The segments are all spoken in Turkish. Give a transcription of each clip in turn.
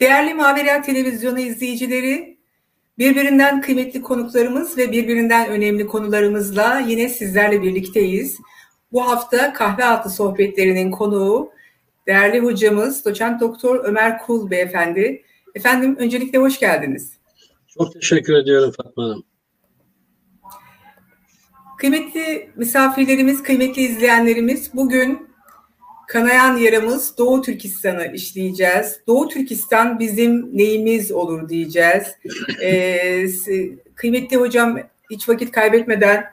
Değerli Maveriya Televizyonu izleyicileri, birbirinden kıymetli konuklarımız ve birbirinden önemli konularımızla yine sizlerle birlikteyiz. Bu hafta kahve altı sohbetlerinin konuğu değerli hocamız doçent doktor Ömer Kul beyefendi. Efendim öncelikle hoş geldiniz. Çok teşekkür ediyorum Fatma Hanım. Kıymetli misafirlerimiz, kıymetli izleyenlerimiz bugün Kanayan yaramız Doğu Türkistan'ı işleyeceğiz. Doğu Türkistan bizim neyimiz olur diyeceğiz. Ee, kıymetli hocam hiç vakit kaybetmeden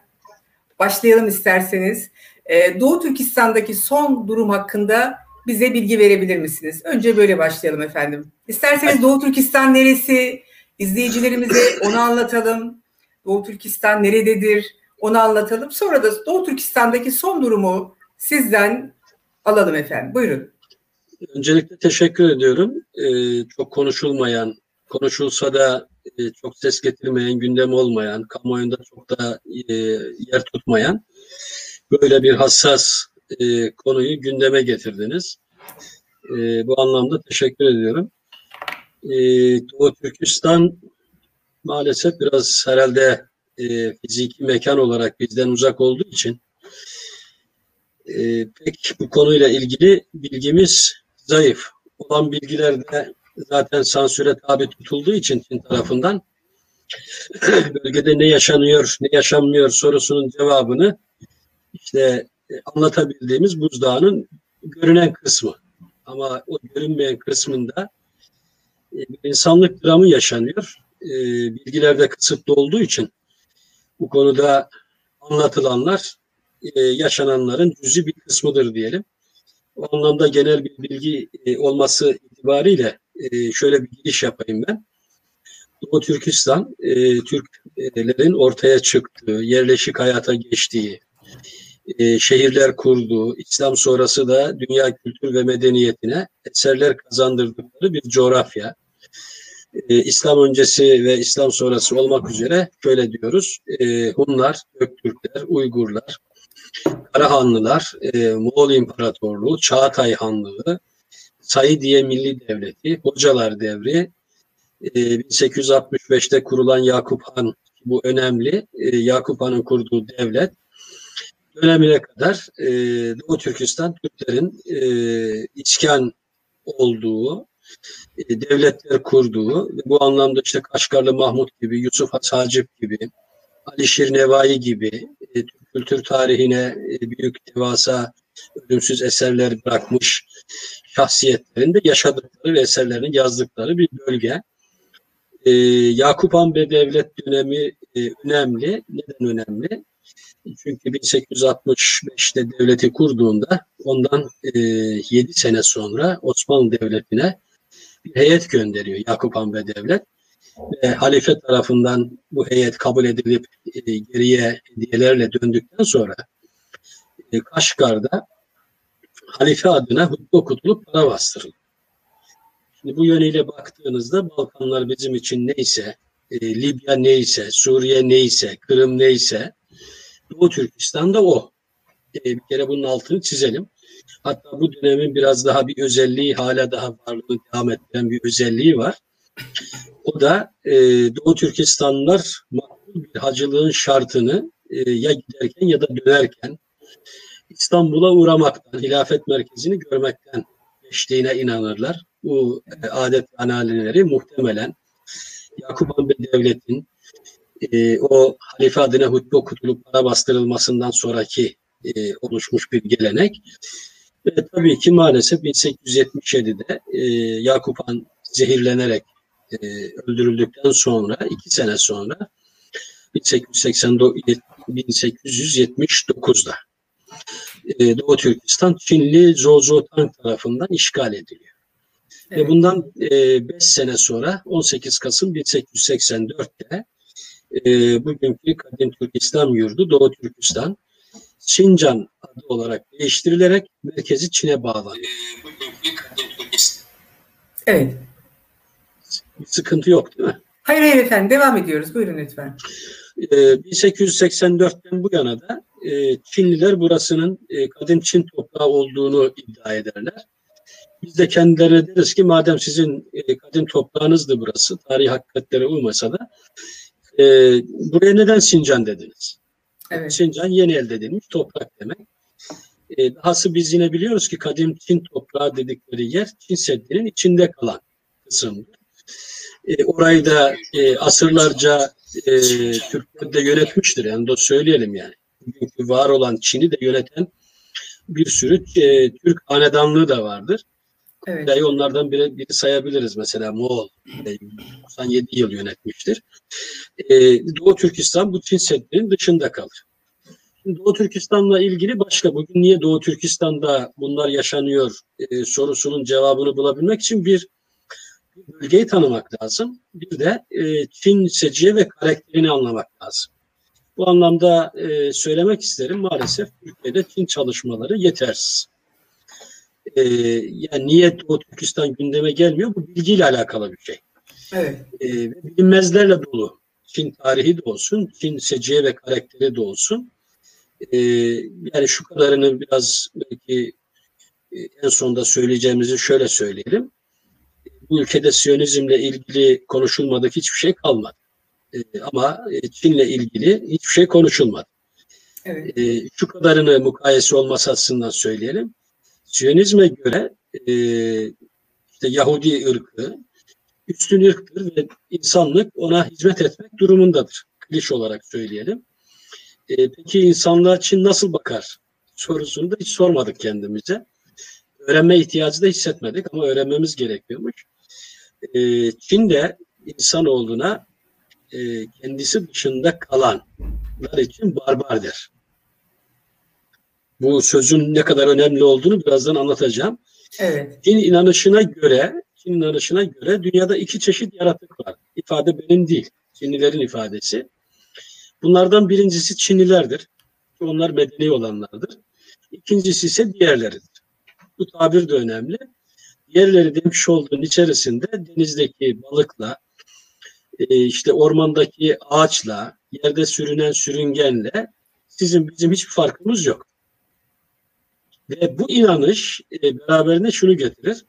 başlayalım isterseniz. Ee, Doğu Türkistan'daki son durum hakkında bize bilgi verebilir misiniz? Önce böyle başlayalım efendim. İsterseniz Doğu Türkistan neresi? İzleyicilerimize onu anlatalım. Doğu Türkistan nerededir? Onu anlatalım. Sonra da Doğu Türkistan'daki son durumu sizden alalım efendim. Buyurun. Öncelikle teşekkür ediyorum. Ee, çok konuşulmayan, konuşulsa da e, çok ses getirmeyen, gündem olmayan, kamuoyunda çok da e, yer tutmayan böyle bir hassas e, konuyu gündeme getirdiniz. E, bu anlamda teşekkür ediyorum. E, Doğu Türkistan maalesef biraz herhalde e, fiziki mekan olarak bizden uzak olduğu için e, pek bu konuyla ilgili bilgimiz zayıf. Olan bilgiler de zaten sansüre tabi tutulduğu için Çin tarafından bölgede ne yaşanıyor, ne yaşanmıyor sorusunun cevabını işte e, anlatabildiğimiz buzdağının görünen kısmı. Ama o görünmeyen kısmında e, insanlık dramı yaşanıyor. E, bilgiler de kısıtlı olduğu için bu konuda anlatılanlar e, yaşananların cüzi bir kısmıdır diyelim. O anlamda genel bir bilgi e, olması itibariyle e, şöyle bir giriş yapayım ben. Doğu Türkistan, Türklerin ortaya çıktığı, yerleşik hayata geçtiği, şehirler kurduğu, İslam sonrası da dünya kültür ve medeniyetine eserler kazandırdıkları bir coğrafya. İslam öncesi ve İslam sonrası olmak üzere şöyle diyoruz. Hunlar, Göktürkler, Uygurlar, Karahanlılar, e, Moğol İmparatorluğu, Çağatay Hanlığı, Saidiye Milli Devleti, Hocalar Devri, e, 1865'te kurulan Yakup Han, bu önemli, e, Yakup Han'ın kurduğu devlet, dönemine kadar e, Doğu Türkistan Türklerin e, iskan olduğu, e, devletler kurduğu, bu anlamda işte Kaşgarlı Mahmut gibi, Yusuf Has Hacip gibi, Ali Şir Nevai gibi e, kültür tarihine e, büyük devasa ölümsüz eserler bırakmış şahsiyetlerin de yaşadıkları ve eserlerini yazdıkları bir bölge. E, Yakup Han Devlet dönemi e, önemli. Neden önemli? Çünkü 1865'te devleti kurduğunda ondan e, 7 sene sonra Osmanlı Devleti'ne bir heyet gönderiyor Yakup Han Devlet ve halife tarafından bu heyet kabul edilip e, geriye hediyelerle döndükten sonra e, Kaşgar'da halife adına hutbe okutulup para bastırıldı. Şimdi bu yönüyle baktığınızda Balkanlar bizim için neyse, e, Libya neyse, Suriye neyse, Kırım neyse, Doğu Türkistan'da o. E, bir kere bunun altını çizelim. Hatta bu dönemin biraz daha bir özelliği, hala daha varlığını devam ettiren bir özelliği var. O da e, Doğu Türkistanlılar makbul bir hacılığın şartını e, ya giderken ya da dönerken İstanbul'a uğramaktan, hilafet merkezini görmekten geçtiğine inanırlar. Bu e, adet analileri muhtemelen Yakup Han Devlet'in e, o halife adına hutbe okutulup para bastırılmasından sonraki e, oluşmuş bir gelenek. Ve tabii ki maalesef 1877'de e, Yakup Han zehirlenerek e, öldürüldükten sonra iki sene sonra 1879'da e, Doğu Türkistan Çinli Zhou Zhuotang tarafından işgal ediliyor. Evet. Ve bundan 5 e, sene sonra 18 Kasım 1884'te e, bugünkü Kadim Türk İslam Yurdu Doğu Türkistan Şincan adı olarak değiştirilerek merkezi Çin'e bağlanıyor. Evet bir sıkıntı yok değil mi? Hayır hayır efendim devam ediyoruz. Buyurun lütfen. Ee, 1884'ten bu yana da e, Çinliler burasının e, kadim Çin toprağı olduğunu iddia ederler. Biz de kendilerine deriz ki madem sizin e, kadim toprağınızdı burası, tarihi hakikatlere uymasa da e, buraya neden Sincan dediniz? Evet. Sincan yeni elde edilmiş toprak demek. E, dahası biz yine biliyoruz ki kadim Çin toprağı dedikleri yer Çin Seddi'nin içinde kalan kısımdır. E, orayı da e, asırlarca e, Türkler de yönetmiştir. Yani da söyleyelim yani. Bugünkü var olan Çin'i de yöneten bir sürü e, Türk hanedanlığı da vardır. Evet. Dahi onlardan biri, biri sayabiliriz mesela Moğol 97 yıl yönetmiştir. Ee, Doğu Türkistan bu Çin Seddi'nin dışında kalır. Doğu Türkistan'la ilgili başka bugün niye Doğu Türkistan'da bunlar yaşanıyor e, sorusunun cevabını bulabilmek için bir, bir bölgeyi tanımak lazım. Bir de e, Çin seciye ve karakterini anlamak lazım. Bu anlamda e, söylemek isterim maalesef Türkiye'de Çin çalışmaları yetersiz e, yani niye Doğu Türkistan gündeme gelmiyor? Bu bilgiyle alakalı bir şey. Evet. E, bilinmezlerle dolu. Çin tarihi de olsun, Çin seciye ve karakteri de olsun. E, yani şu kadarını biraz belki e, en sonunda söyleyeceğimizi şöyle söyleyelim. Bu ülkede Siyonizmle ilgili konuşulmadık hiçbir şey kalmadı. E, ama Çin'le ilgili hiçbir şey konuşulmadı. Evet. E, şu kadarını mukayese olması açısından söyleyelim. Siyonizme göre e, işte Yahudi ırkı üstün ırktır ve insanlık ona hizmet etmek durumundadır. Kliş olarak söyleyelim. E, peki insanlığa Çin nasıl bakar sorusunu da hiç sormadık kendimize. Öğrenme ihtiyacı da hissetmedik ama öğrenmemiz gerekiyormuş. E, Çin de insanoğluna e, kendisi dışında kalanlar için barbardır. Bu sözün ne kadar önemli olduğunu birazdan anlatacağım. Evet. Din inanışına göre, Çin inanışına göre dünyada iki çeşit yaratık var. İfade benim değil, Çinlilerin ifadesi. Bunlardan birincisi Çinlilerdir. Onlar medeni olanlardır. İkincisi ise diğerleridir. Bu tabir de önemli. Diğerleri demiş olduğun içerisinde denizdeki balıkla, e, işte ormandaki ağaçla, yerde sürünen sürüngenle sizin bizim hiçbir farkımız yok. Ve bu inanış e, beraberinde şunu getirir.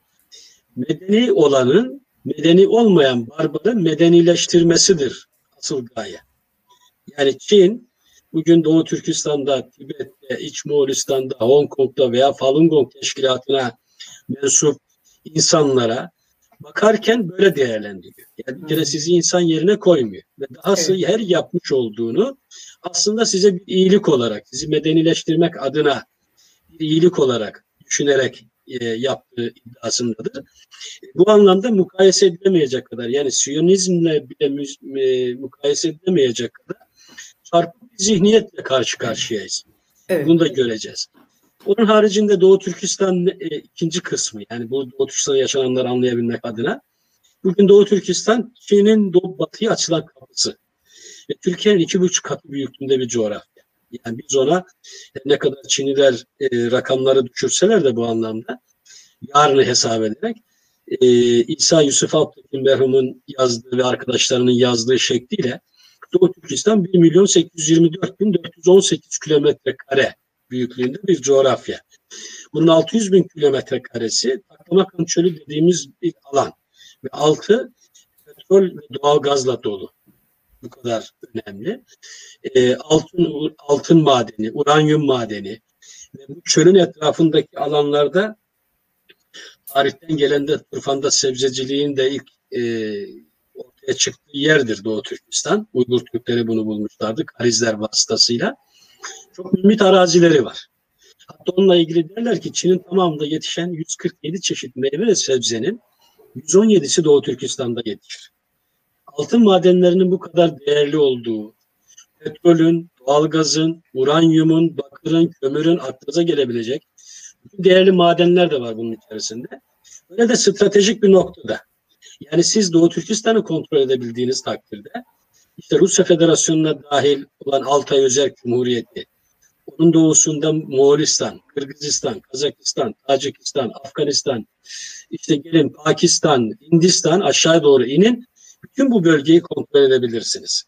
Medeni olanın medeni olmayan barbarı medenileştirmesidir asıl gaye. Yani Çin bugün Doğu Türkistan'da, Tibet'te, İç Moğolistan'da, Hong Kong'da veya Falun Gong teşkilatına mensup insanlara bakarken böyle değerlendiriyor. Yani bir kere sizi insan yerine koymuyor. Ve dahası evet. her yapmış olduğunu aslında size bir iyilik olarak, sizi medenileştirmek adına iyilik olarak düşünerek e, yaptığı iddiasındadır. Bu anlamda mukayese edilemeyecek kadar yani Siyonizmle bile mü, e, mukayese edilemeyecek kadar çarpık bir zihniyetle karşı karşıyayız. Evet. Bunu da göreceğiz. Onun haricinde Doğu Türkistan e, ikinci kısmı yani bu Doğu Türkistan'da yaşananları anlayabilmek adına bugün Doğu Türkistan Çin'in doğu batıya açılan kapısı. Ve Türkiye'nin iki buçuk katı büyüklüğünde bir coğrafya. Yani biz ona ne kadar Çinliler e, rakamları düşürseler de bu anlamda yarını hesap ederek e, İsa Yusuf Alptekin merhumun yazdığı ve arkadaşlarının yazdığı şekliyle Doğu Türkistan 1 milyon 824 bin 418 kilometre kare büyüklüğünde bir coğrafya. Bunun 600 bin kilometre karesi Taklamakan Çölü dediğimiz bir alan. Ve altı petrol ve doğal gazla dolu bu kadar önemli. E, altın altın madeni, uranyum madeni ve bu çölün etrafındaki alanlarda tarihten gelen de Turfan'da sebzeciliğin de ilk e, ortaya çıktığı yerdir Doğu Türkistan. Uygur Türkleri bunu bulmuşlardı Karizler vasıtasıyla. Çok mümbit arazileri var. Hatta onunla ilgili derler ki Çin'in tamamında yetişen 147 çeşit meyve ve sebzenin 117'si Doğu Türkistan'da yetişir altın madenlerinin bu kadar değerli olduğu, petrolün, doğalgazın, uranyumun, bakırın, kömürün aklınıza gelebilecek değerli madenler de var bunun içerisinde. Böyle de stratejik bir noktada. Yani siz Doğu Türkistan'ı kontrol edebildiğiniz takdirde işte Rusya Federasyonu'na dahil olan Altay Özerk Cumhuriyeti, onun doğusunda Moğolistan, Kırgızistan, Kazakistan, Tacikistan, Afganistan, işte gelin Pakistan, Hindistan aşağı doğru inin bütün bu bölgeyi kontrol edebilirsiniz.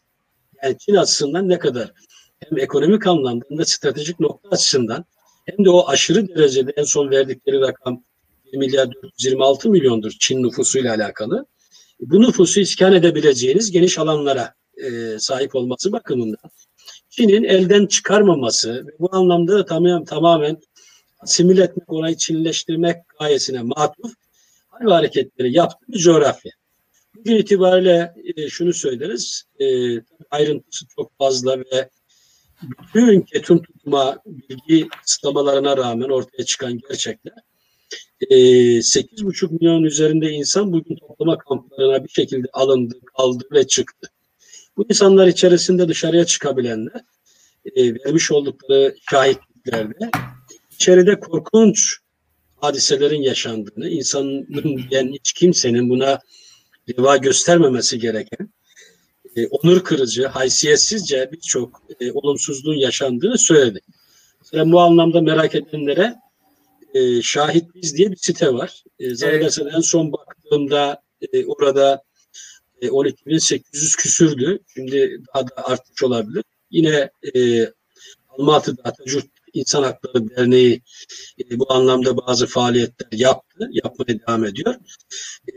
Yani Çin açısından ne kadar hem ekonomik anlamda hem de stratejik nokta açısından hem de o aşırı derecede en son verdikleri rakam 1 milyar 426 milyondur Çin nüfusuyla alakalı. Bu nüfusu iskan edebileceğiniz geniş alanlara e, sahip olması bakımından Çin'in elden çıkarmaması bu anlamda da tamamen, tamamen asimile etmek, orayı Çinleştirmek gayesine matuf hal hareketleri yaptığı coğrafya. Bugün itibariyle e, şunu söyleriz, e, ayrıntısı çok fazla ve bütün ketum tutma bilgi kısıtlamalarına rağmen ortaya çıkan gerçekler e, 8,5 milyon üzerinde insan bugün toplama kamplarına bir şekilde alındı, kaldı ve çıktı. Bu insanlar içerisinde dışarıya çıkabilenler e, vermiş oldukları şahitliklerde içeride korkunç hadiselerin yaşandığını, insanın yani hiç kimsenin buna reva göstermemesi gereken e, onur kırıcı, haysiyetsizce birçok e, olumsuzluğun yaşandığını söyledi. Mesela bu anlamda merak edenlere e, Şahit Biz diye bir site var. E, zannedersen evet. en son baktığımda e, orada e, 12.800 küsürdü. Şimdi daha da artmış olabilir. Yine e, Almatı'da Atatürk İnsan Hakları Derneği e, bu anlamda bazı faaliyetler yaptı, yapmaya devam ediyor.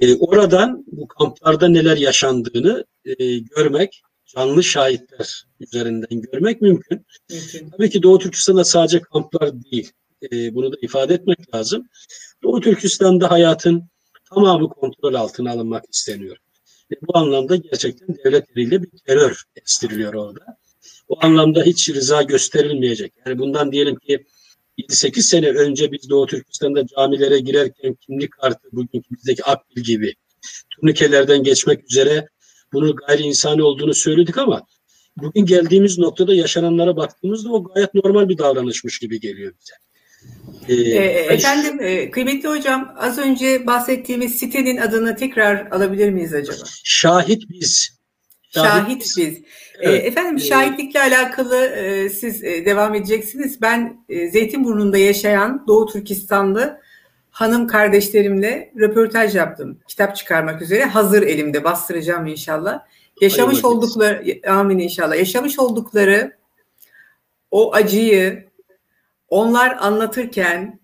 E, oradan bu kamplarda neler yaşandığını e, görmek, canlı şahitler üzerinden görmek mümkün. mümkün. Tabii ki Doğu Türkistan'da sadece kamplar değil. E, bunu da ifade etmek lazım. Doğu Türkistan'da hayatın tamamı kontrol altına alınmak isteniyor. Ve bu anlamda gerçekten devlet eliyle bir terör estiriliyor orada. O anlamda hiç rıza gösterilmeyecek. Yani bundan diyelim ki 7-8 sene önce biz Doğu Türkistan'da camilere girerken kimlik kartı bugünkü bizdeki akbil gibi turnikelerden geçmek üzere bunun gayri insani olduğunu söyledik ama bugün geldiğimiz noktada yaşananlara baktığımızda o gayet normal bir davranışmış gibi geliyor bize. Ee, e, efendim e, kıymetli hocam az önce bahsettiğimiz sitenin adını tekrar alabilir miyiz acaba? Şahit biz. Şahit, Şahit biz. biz. Ee, evet. Efendim ee, şahitlikle alakalı e, siz e, devam edeceksiniz. Ben e, Zeytinburnu'nda yaşayan Doğu Türkistanlı hanım kardeşlerimle röportaj yaptım. Kitap çıkarmak üzere. Hazır elimde bastıracağım inşallah. Yaşamış Hayırlı oldukları, amin inşallah. Yaşamış oldukları o acıyı onlar anlatırken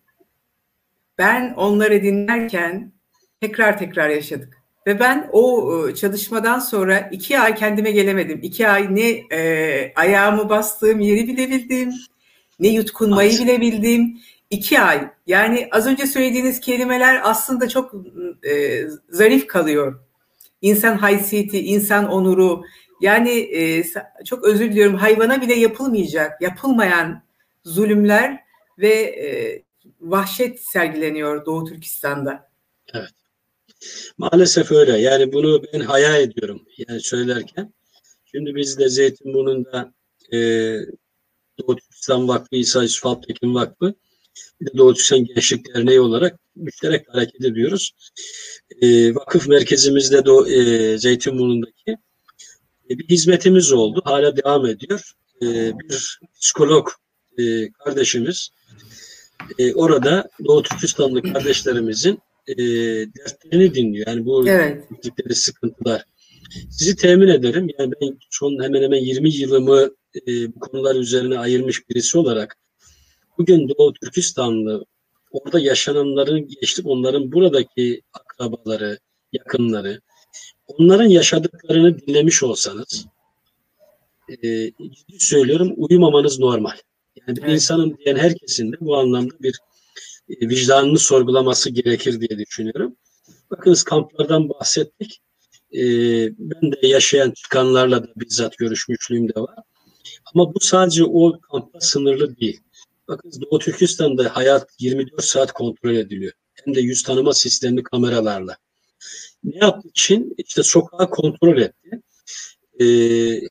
ben onları dinlerken tekrar tekrar yaşadık. Ve ben o e, çalışmadan sonra iki ay kendime gelemedim. İki ay ne e, ayağımı bastığım yeri bilebildim, ne yutkunmayı Aynen. bilebildim. İki ay. Yani az önce söylediğiniz kelimeler aslında çok e, zarif kalıyor. İnsan haysiyeti, insan onuru. Yani e, çok özür diliyorum hayvana bile yapılmayacak, yapılmayan zulümler ve e, vahşet sergileniyor Doğu Türkistan'da. Evet. Maalesef öyle. Yani bunu ben hayal ediyorum yani söylerken. Şimdi biz de Zeytinburnu'nda e, Doğu Türkistan Vakfı, İsa Yusuf Alptekin Vakfı bir de Doğu Türkistan Gençlik Derneği olarak müşterek hareket ediyoruz. E, vakıf merkezimizde de e, Zeytinburnu'ndaki e, bir hizmetimiz oldu. Hala devam ediyor. E, bir psikolog e, kardeşimiz e, orada Doğu Türkistanlı kardeşlerimizin e, dertlerini dinliyor. Yani bu evet. sıkıntılar. Sizi temin ederim. Yani ben son hemen hemen 20 yılımı e, bu konular üzerine ayırmış birisi olarak bugün Doğu Türkistanlı orada yaşananların geçtik onların buradaki akrabaları, yakınları onların yaşadıklarını dinlemiş olsanız e, ciddi söylüyorum uyumamanız normal. Yani evet. insanın diyen herkesin de bu anlamda bir e, vicdanını sorgulaması gerekir diye düşünüyorum. Bakınız kamplardan bahsettik. E, ben de yaşayan çıkanlarla da bizzat görüşmüşlüğüm de var. Ama bu sadece o kampta sınırlı değil. Bakın Doğu Türkistan'da hayat 24 saat kontrol ediliyor. Hem de yüz tanıma sistemli kameralarla. Ne yaptı Çin? İşte sokağı kontrol etti. E,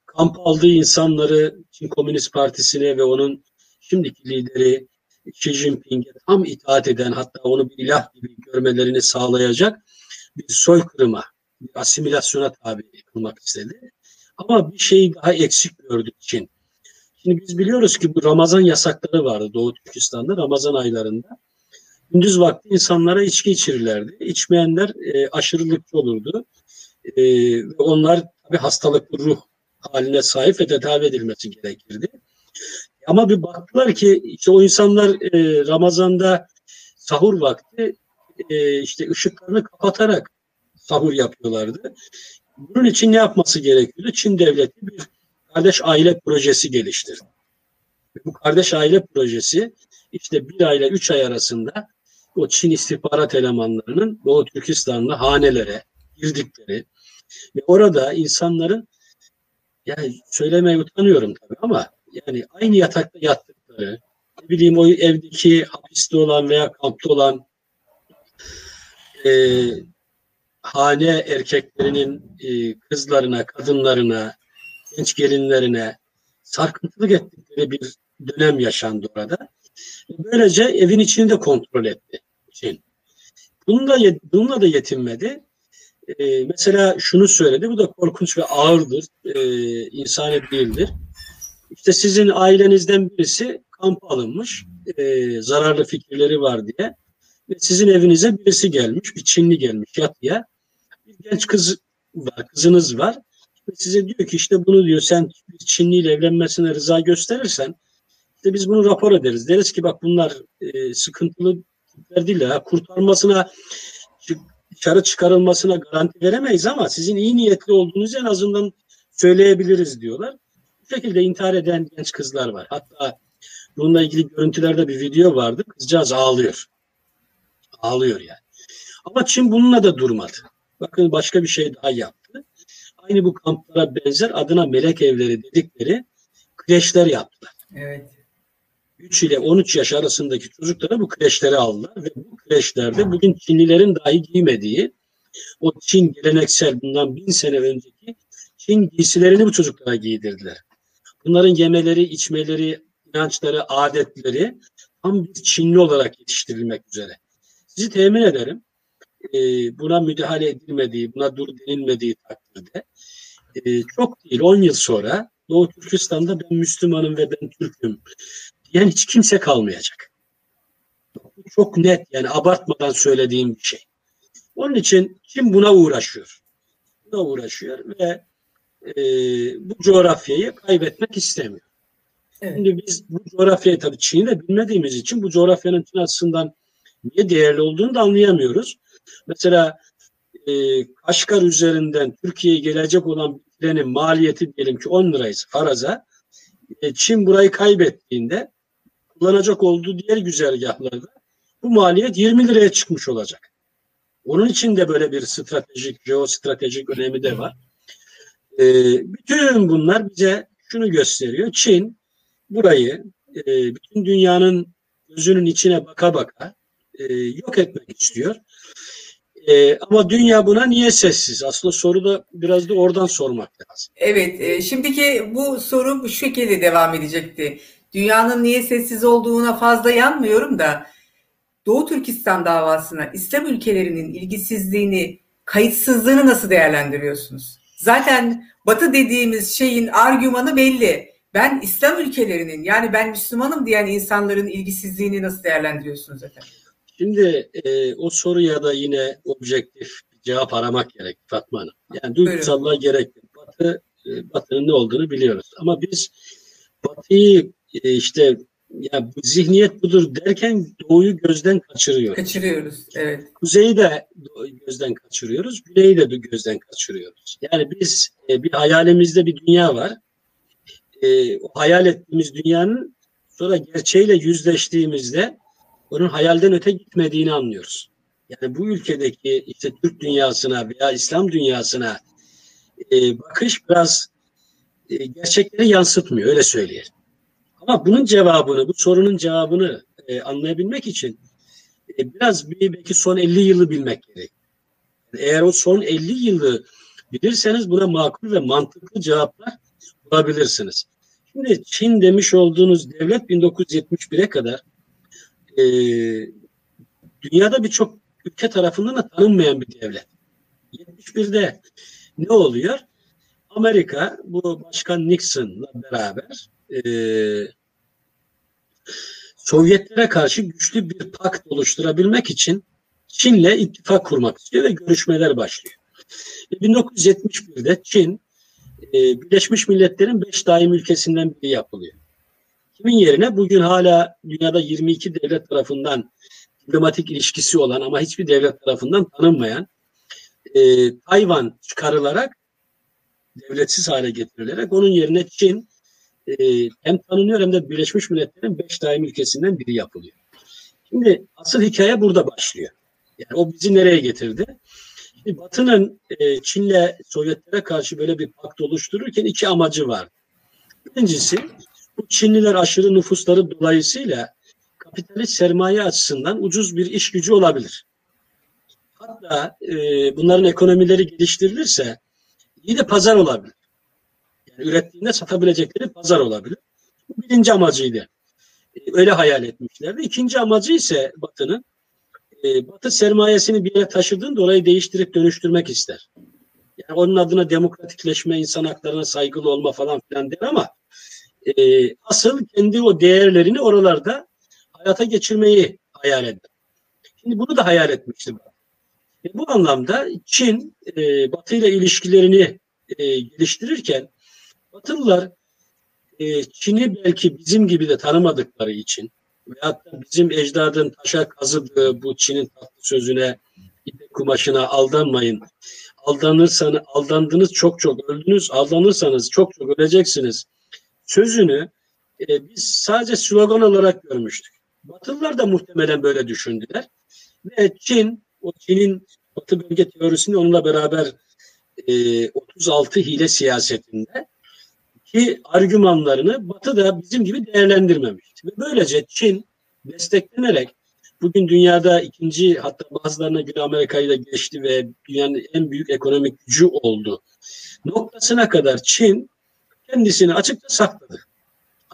kamp aldığı insanları Çin Komünist Partisi'ne ve onun şimdiki lideri Xi Jinping'e tam itaat eden hatta onu bir ilah gibi görmelerini sağlayacak bir soykırıma, bir asimilasyona tabi kılmak istedi. Ama bir şeyi daha eksik gördük için. Şimdi biz biliyoruz ki bu Ramazan yasakları vardı Doğu Türkistan'da Ramazan aylarında. Gündüz vakti insanlara içki içirirlerdi. İçmeyenler e, aşırılıkçı olurdu. E, onlar tabi hastalıklı ruh haline sahip ve tedavi edilmesi gerekirdi. Ama bir baktılar ki işte o insanlar e, Ramazan'da sahur vakti e, işte ışıklarını kapatarak sahur yapıyorlardı. Bunun için ne yapması gerekiyordu? Çin devleti bir kardeş aile projesi geliştirdi. Bu kardeş aile projesi işte bir ayla üç ay arasında o Çin istihbarat elemanlarının Doğu Türkistan'da hanelere girdikleri ve orada insanların yani söylemeye utanıyorum tabii ama yani aynı yatakta yattıkları, ne bileyim o evdeki hapiste olan veya kampta olan e, hane erkeklerinin e, kızlarına, kadınlarına, genç gelinlerine sarkıntılık ettikleri bir dönem yaşandı orada. Böylece evin içini de kontrol etti Çin. Bununla, bununla da yetinmedi. Ee, mesela şunu söyledi, bu da korkunç ve ağırdır, ee, insani değildir. İşte sizin ailenizden birisi kamp alınmış, e, zararlı fikirleri var diye. Ve sizin evinize birisi gelmiş, bir Çinli gelmiş yatıya. Bir genç kız var, kızınız var. Ve size diyor ki işte bunu diyor sen bir Çinli ile evlenmesine rıza gösterirsen işte biz bunu rapor ederiz. Deriz ki bak bunlar e, sıkıntılı tipler değil ha. Kurtarmasına dışarı çıkarılmasına garanti veremeyiz ama sizin iyi niyetli olduğunuzu en azından söyleyebiliriz diyorlar. Bu şekilde intihar eden genç kızlar var. Hatta bununla ilgili görüntülerde bir video vardı. Kızcağız ağlıyor. Ağlıyor yani. Ama Çin bununla da durmadı. Bakın başka bir şey daha yaptı. Aynı bu kamplara benzer adına melek evleri dedikleri kreşler yaptılar. Evet. 3 ile 13 yaş arasındaki çocuklara bu kreşleri aldılar ve bu kreşlerde bugün Çinlilerin dahi giymediği o Çin geleneksel bundan bin sene önceki Çin giysilerini bu çocuklara giydirdiler. Bunların yemeleri, içmeleri, inançları, adetleri tam bir Çinli olarak yetiştirilmek üzere. Sizi temin ederim e, buna müdahale edilmediği, buna dur denilmediği takdirde e, çok değil 10 yıl sonra Doğu Türkistan'da ben Müslümanım ve ben Türk'üm diyen hiç kimse kalmayacak. Çok net yani abartmadan söylediğim bir şey. Onun için kim buna uğraşıyor? Buna uğraşıyor ve e, bu coğrafyayı kaybetmek istemiyor. Evet. Şimdi biz bu coğrafyayı tabii Çin'i de bilmediğimiz için bu coğrafyanın Çin açısından niye değerli olduğunu da anlayamıyoruz. Mesela e, Kaşgar üzerinden Türkiye'ye gelecek olan trenin maliyeti diyelim ki 10 liraysa faraza. E, Çin burayı kaybettiğinde kullanacak olduğu diğer güzergahlarda bu maliyet 20 liraya çıkmış olacak. Onun için de böyle bir stratejik, jeostratejik önemi de var. E, bütün bunlar bize şunu gösteriyor. Çin burayı e, bütün dünyanın gözünün içine baka baka e, yok etmek istiyor. E, ama dünya buna niye sessiz? Aslında soru da biraz da oradan sormak lazım. Evet, e, şimdiki bu soru bu şekilde devam edecekti. Dünyanın niye sessiz olduğuna fazla yanmıyorum da Doğu Türkistan davasına İslam ülkelerinin ilgisizliğini, kayıtsızlığını nasıl değerlendiriyorsunuz? Zaten Batı dediğimiz şeyin argümanı belli. Ben İslam ülkelerinin yani ben Müslümanım diyen insanların ilgisizliğini nasıl değerlendiriyorsunuz efendim? Şimdi e, o soruya da yine objektif bir cevap aramak gerek Fatma Hanım. Yani duygusallığa gerek yok. Batı, e, Batı'nın ne olduğunu biliyoruz. Ama biz Batı'yı e, işte ya bu zihniyet budur derken doğuyu gözden kaçırıyoruz. Kaçırıyoruz, evet. Kuzeyi de gözden kaçırıyoruz, güneyi de gözden kaçırıyoruz. Yani biz e, bir hayalimizde bir dünya var. E, o hayal ettiğimiz dünyanın sonra gerçeğiyle yüzleştiğimizde onun hayalden öte gitmediğini anlıyoruz. Yani bu ülkedeki işte Türk dünyasına veya İslam dünyasına e, bakış biraz e, gerçekleri yansıtmıyor öyle söyleyelim. Ama bunun cevabını, bu sorunun cevabını e, anlayabilmek için e, biraz bir, belki son 50 yılı bilmek gerek. eğer o son 50 yılı bilirseniz buna makul ve mantıklı cevaplar bulabilirsiniz. Şimdi Çin demiş olduğunuz devlet 1971'e kadar e, dünyada birçok ülke tarafından da tanınmayan bir devlet. 71'de ne oluyor? Amerika bu Başkan Nixon'la beraber e, Sovyetlere karşı güçlü bir pakt oluşturabilmek için Çin'le ittifak kurmak istiyor ve görüşmeler başlıyor. 1971'de Çin e, Birleşmiş Milletler'in beş daim ülkesinden biri yapılıyor. Kimin yerine bugün hala dünyada 22 devlet tarafından diplomatik ilişkisi olan ama hiçbir devlet tarafından tanınmayan e, Tayvan çıkarılarak devletsiz hale getirilerek onun yerine Çin e, hem tanınıyor hem de Birleşmiş Milletler'in beş daim ülkesinden biri yapılıyor. Şimdi asıl hikaye burada başlıyor. Yani o bizi nereye getirdi? Şimdi Batı'nın e, Çin'le Sovyetlere karşı böyle bir pakt oluştururken iki amacı var. Birincisi bu Çinliler aşırı nüfusları dolayısıyla kapitalist sermaye açısından ucuz bir iş gücü olabilir. Hatta e, bunların ekonomileri geliştirilirse iyi de pazar olabilir. Yani ürettiğinde satabilecekleri pazar olabilir. Bu birinci amacıydı. E, öyle hayal etmişlerdi. İkinci amacı ise Batı'nın e, Batı sermayesini bir yere taşıdığında orayı değiştirip dönüştürmek ister. Yani onun adına demokratikleşme, insan haklarına saygılı olma falan filan der ama e, asıl kendi o değerlerini oralarda hayata geçirmeyi hayal eder. Şimdi bunu da hayal etmiştim. E, bu anlamda Çin e, Batı ile ilişkilerini e, geliştirirken Batılılar e, Çin'i belki bizim gibi de tanımadıkları için veyahut da bizim ecdadın taşa kazıdığı bu Çin'in tatlı sözüne ipek kumaşına aldanmayın. Aldanırsanız aldandınız çok çok öldünüz. Aldanırsanız çok çok öleceksiniz. Sözünü e, biz sadece slogan olarak görmüştük. Batılılar da muhtemelen böyle düşündüler. Ve Çin, o Çin'in Batı bölge teorisini onunla beraber e, 36 hile siyasetinde ki argümanlarını Batı da bizim gibi değerlendirmemişti. Ve böylece Çin desteklenerek bugün dünyada ikinci hatta bazılarına göre Amerika'yı da geçti ve dünyanın en büyük ekonomik gücü oldu. Noktasına kadar Çin kendisini açıkça sakladı.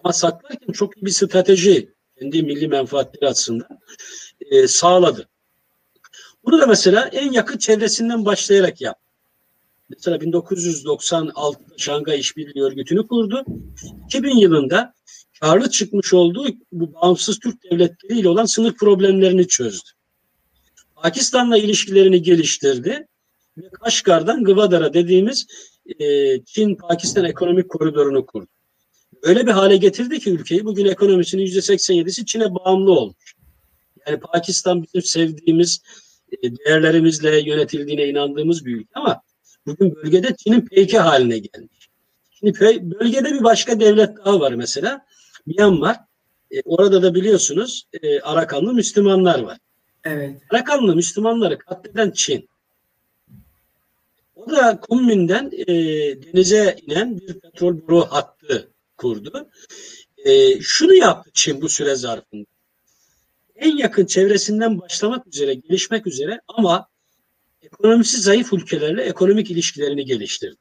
Ama saklarken çok iyi bir strateji kendi milli menfaatleri açısından e, sağladı. Bunu da mesela en yakın çevresinden başlayarak yaptı. Mesela 1996'da Şangay İşbirliği Örgütü'nü kurdu. 2000 yılında karlı çıkmış olduğu bu bağımsız Türk devletleriyle olan sınır problemlerini çözdü. Pakistan'la ilişkilerini geliştirdi ve Kaşgar'dan Gıvadar'a dediğimiz e, Çin-Pakistan ekonomik koridorunu kurdu. Öyle bir hale getirdi ki ülkeyi bugün ekonomisinin %87'si Çin'e bağımlı olmuş. Yani Pakistan bizim sevdiğimiz e, değerlerimizle yönetildiğine inandığımız bir ülke ama bugün bölgede Çin'in peyki haline gelmiş. Şimdi bölgede bir başka devlet daha var mesela. Myanmar. E, orada da biliyorsunuz e, Arakanlı Müslümanlar var. Evet. Arakanlı Müslümanları katleden Çin. O da Kunmin'den e, denize inen bir petrol boru hattı kurdu. E, şunu yaptı Çin bu süre zarfında. En yakın çevresinden başlamak üzere, gelişmek üzere ama ekonomisi zayıf ülkelerle ekonomik ilişkilerini geliştirdi.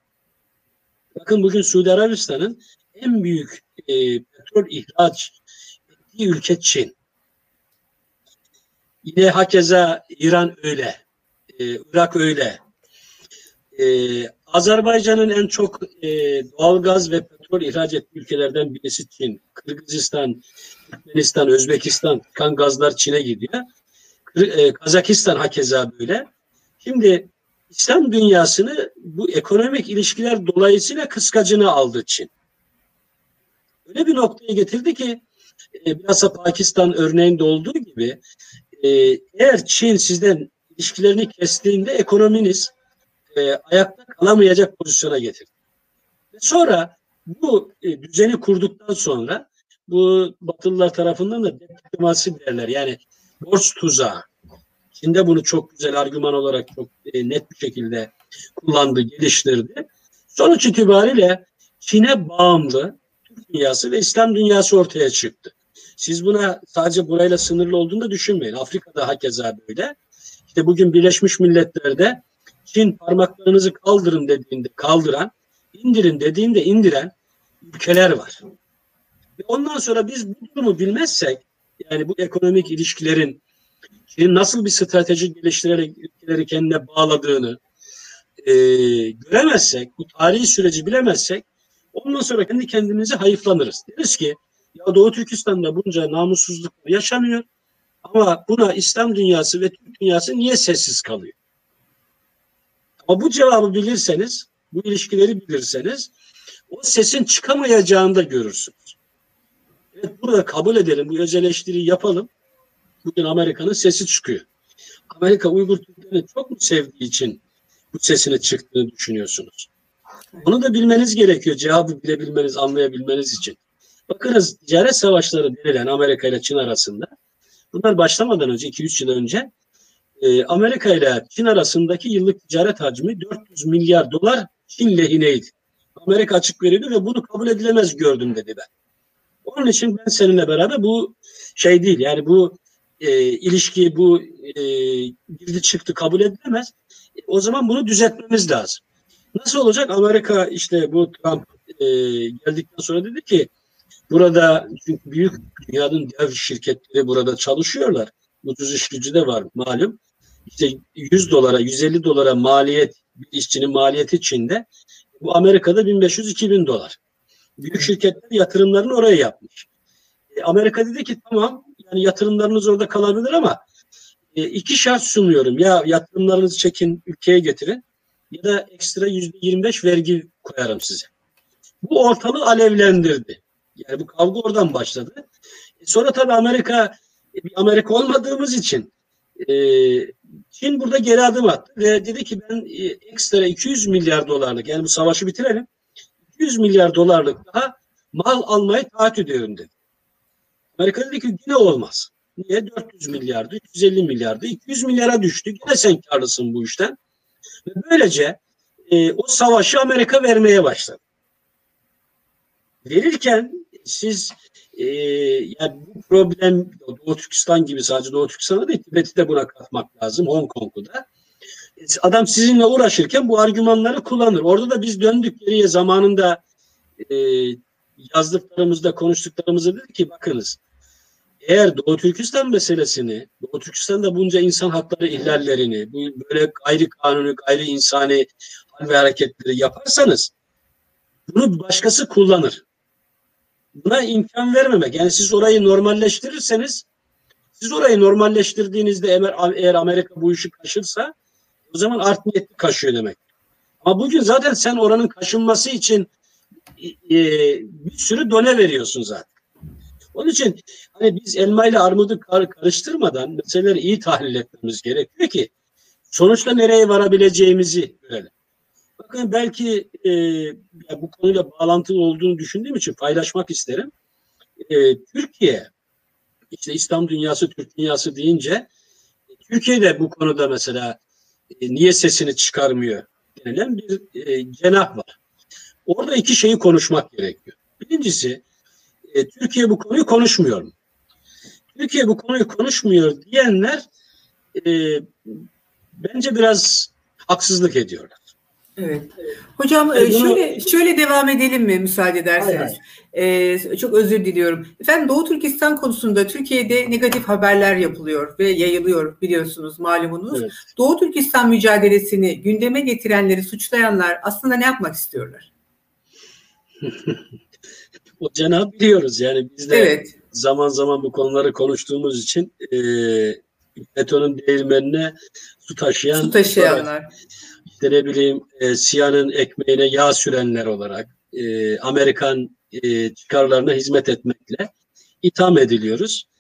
Bakın bugün Suudi Arabistan'ın en büyük e, petrol ihraç ettiği ülke Çin. Yine hakeza İran öyle, e, Irak öyle. E, Azerbaycan'ın en çok e, doğal gaz ve petrol ihraç ettiği ülkelerden birisi Çin. Kırgızistan, Türkmenistan, Özbekistan kan gazlar Çin'e gidiyor. E, Kazakistan hakeza böyle. Şimdi İslam dünyasını bu ekonomik ilişkiler dolayısıyla kıskacına aldı Çin. Öyle bir noktaya getirdi ki e, bilhassa Pakistan örneğinde olduğu gibi e, eğer Çin sizden ilişkilerini kestiğinde ekonominiz e, ayakta kalamayacak pozisyona getirdi. Ve sonra bu e, düzeni kurduktan sonra bu Batılılar tarafından da diplomasi derler. Yani borç tuzağı. Çin'de bunu çok güzel argüman olarak çok e, net bir şekilde kullandı, geliştirdi. Sonuç itibariyle Çin'e bağımlı Türk dünyası ve İslam dünyası ortaya çıktı. Siz buna sadece burayla sınırlı olduğunu da düşünmeyin. Afrika'da hakeza böyle. İşte bugün Birleşmiş Milletler'de Çin parmaklarınızı kaldırın dediğinde kaldıran, indirin dediğinde indiren ülkeler var. Ondan sonra biz bu durumu bilmezsek, yani bu ekonomik ilişkilerin Çin'in nasıl bir strateji geliştirerek ülkeleri kendine bağladığını e, göremezsek, bu tarihi süreci bilemezsek, ondan sonra kendi kendimizi hayıflanırız. Deriz ki, ya Doğu Türkistan'da bunca namussuzluk yaşanıyor ama buna İslam dünyası ve Türk dünyası niye sessiz kalıyor? Ama bu cevabı bilirseniz, bu ilişkileri bilirseniz o sesin çıkamayacağını da görürsünüz. Evet burada kabul edelim, bu öz yapalım. Bugün Amerika'nın sesi çıkıyor. Amerika Uygur Türklerini çok mu sevdiği için bu sesini çıktığını düşünüyorsunuz? Onu da bilmeniz gerekiyor. Cevabı bilebilmeniz, anlayabilmeniz için. Bakınız ticaret savaşları denilen Amerika ile Çin arasında bunlar başlamadan önce 2-3 yıl önce e, Amerika ile Çin arasındaki yıllık ticaret hacmi 400 milyar dolar Çin lehineydi. Amerika açık veriyordu ve bunu kabul edilemez gördüm dedi ben. Onun için ben seninle beraber bu şey değil yani bu e, ilişki bu e, girdi çıktı kabul edilemez. E, o zaman bunu düzeltmemiz lazım. Nasıl olacak? Amerika işte bu Trump e, geldikten sonra dedi ki burada çünkü büyük dünyanın dev şirketleri burada çalışıyorlar. Ucuz iş gücü de var malum. İşte 100 dolara 150 dolara maliyet bir işçinin maliyeti içinde bu Amerika'da 1500-2000 dolar. Büyük şirketler yatırımlarını oraya yapmış. E, Amerika dedi ki tamam yani yatırımlarınız orada kalabilir ama e, iki şart sunuyorum. Ya yatırımlarınızı çekin ülkeye getirin ya da ekstra yüzde 25 vergi koyarım size. Bu ortalığı alevlendirdi. Yani bu kavga oradan başladı. E, sonra tabii Amerika e, Amerika olmadığımız için e, Çin burada geri adım attı ve dedi ki ben e, ekstra 200 milyar dolarlık yani bu savaşı bitirelim. 200 milyar dolarlık daha mal almayı taahhüt ediyorum dedi. Dedi ki yine olmaz. Niye? 400 milyardı, 350 milyardı, 200 milyara düştü. Yine sen karlısın bu işten. Ve böylece e, o savaşı Amerika vermeye başladı. Verirken siz e, yani bu problem Doğu Türkistan gibi sadece Doğu Türkistan'da değil Tibet'i de buna katmak lazım Hong Kong'u da. Adam sizinle uğraşırken bu argümanları kullanır. Orada da biz döndük geriye zamanında e, yazdıklarımızda konuştuklarımızda dedik ki bakınız eğer Doğu Türkistan meselesini, Doğu Türkistan'da bunca insan hakları ihlallerini, böyle gayri kanuni, gayri insani hal ve hareketleri yaparsanız bunu başkası kullanır. Buna imkan vermemek. Yani siz orayı normalleştirirseniz siz orayı normalleştirdiğinizde eğer, eğer Amerika bu işi kaşırsa o zaman art niyetli kaşıyor demek. Ama bugün zaten sen oranın kaşınması için e, bir sürü done veriyorsun zaten. Onun için hani biz elma ile armudu kar karıştırmadan meseleleri iyi tahlil etmemiz gerekiyor ki sonuçta nereye varabileceğimizi görelim. Bakın belki e, bu konuyla bağlantılı olduğunu düşündüğüm için paylaşmak isterim. E, Türkiye, işte İslam dünyası, Türk dünyası deyince Türkiye'de bu konuda mesela e, niye sesini çıkarmıyor denilen bir e, cenah var. Orada iki şeyi konuşmak gerekiyor. Birincisi e, Türkiye bu konuyu konuşmuyor mu? Türkiye bu konuyu konuşmuyor diyenler e, bence biraz haksızlık ediyorlar. Evet. Hocam e, şöyle şöyle devam edelim mi müsaade ederseniz? Ee, çok özür diliyorum. Efendim Doğu Türkistan konusunda Türkiye'de negatif haberler yapılıyor ve yayılıyor biliyorsunuz malumunuz. Evet. Doğu Türkistan mücadelesini gündeme getirenleri suçlayanlar aslında ne yapmak istiyorlar? o cenah biliyoruz yani biz de evet. zaman zaman bu konuları konuştuğumuz için e, betonun değirmenine su taşıyan su taşıyanlar. işte ne bileyim e, Siyah'ın ekmeğine yağ sürenler olarak e, Amerikan e, çıkarlarına hizmet etmekle itham ediliyoruz.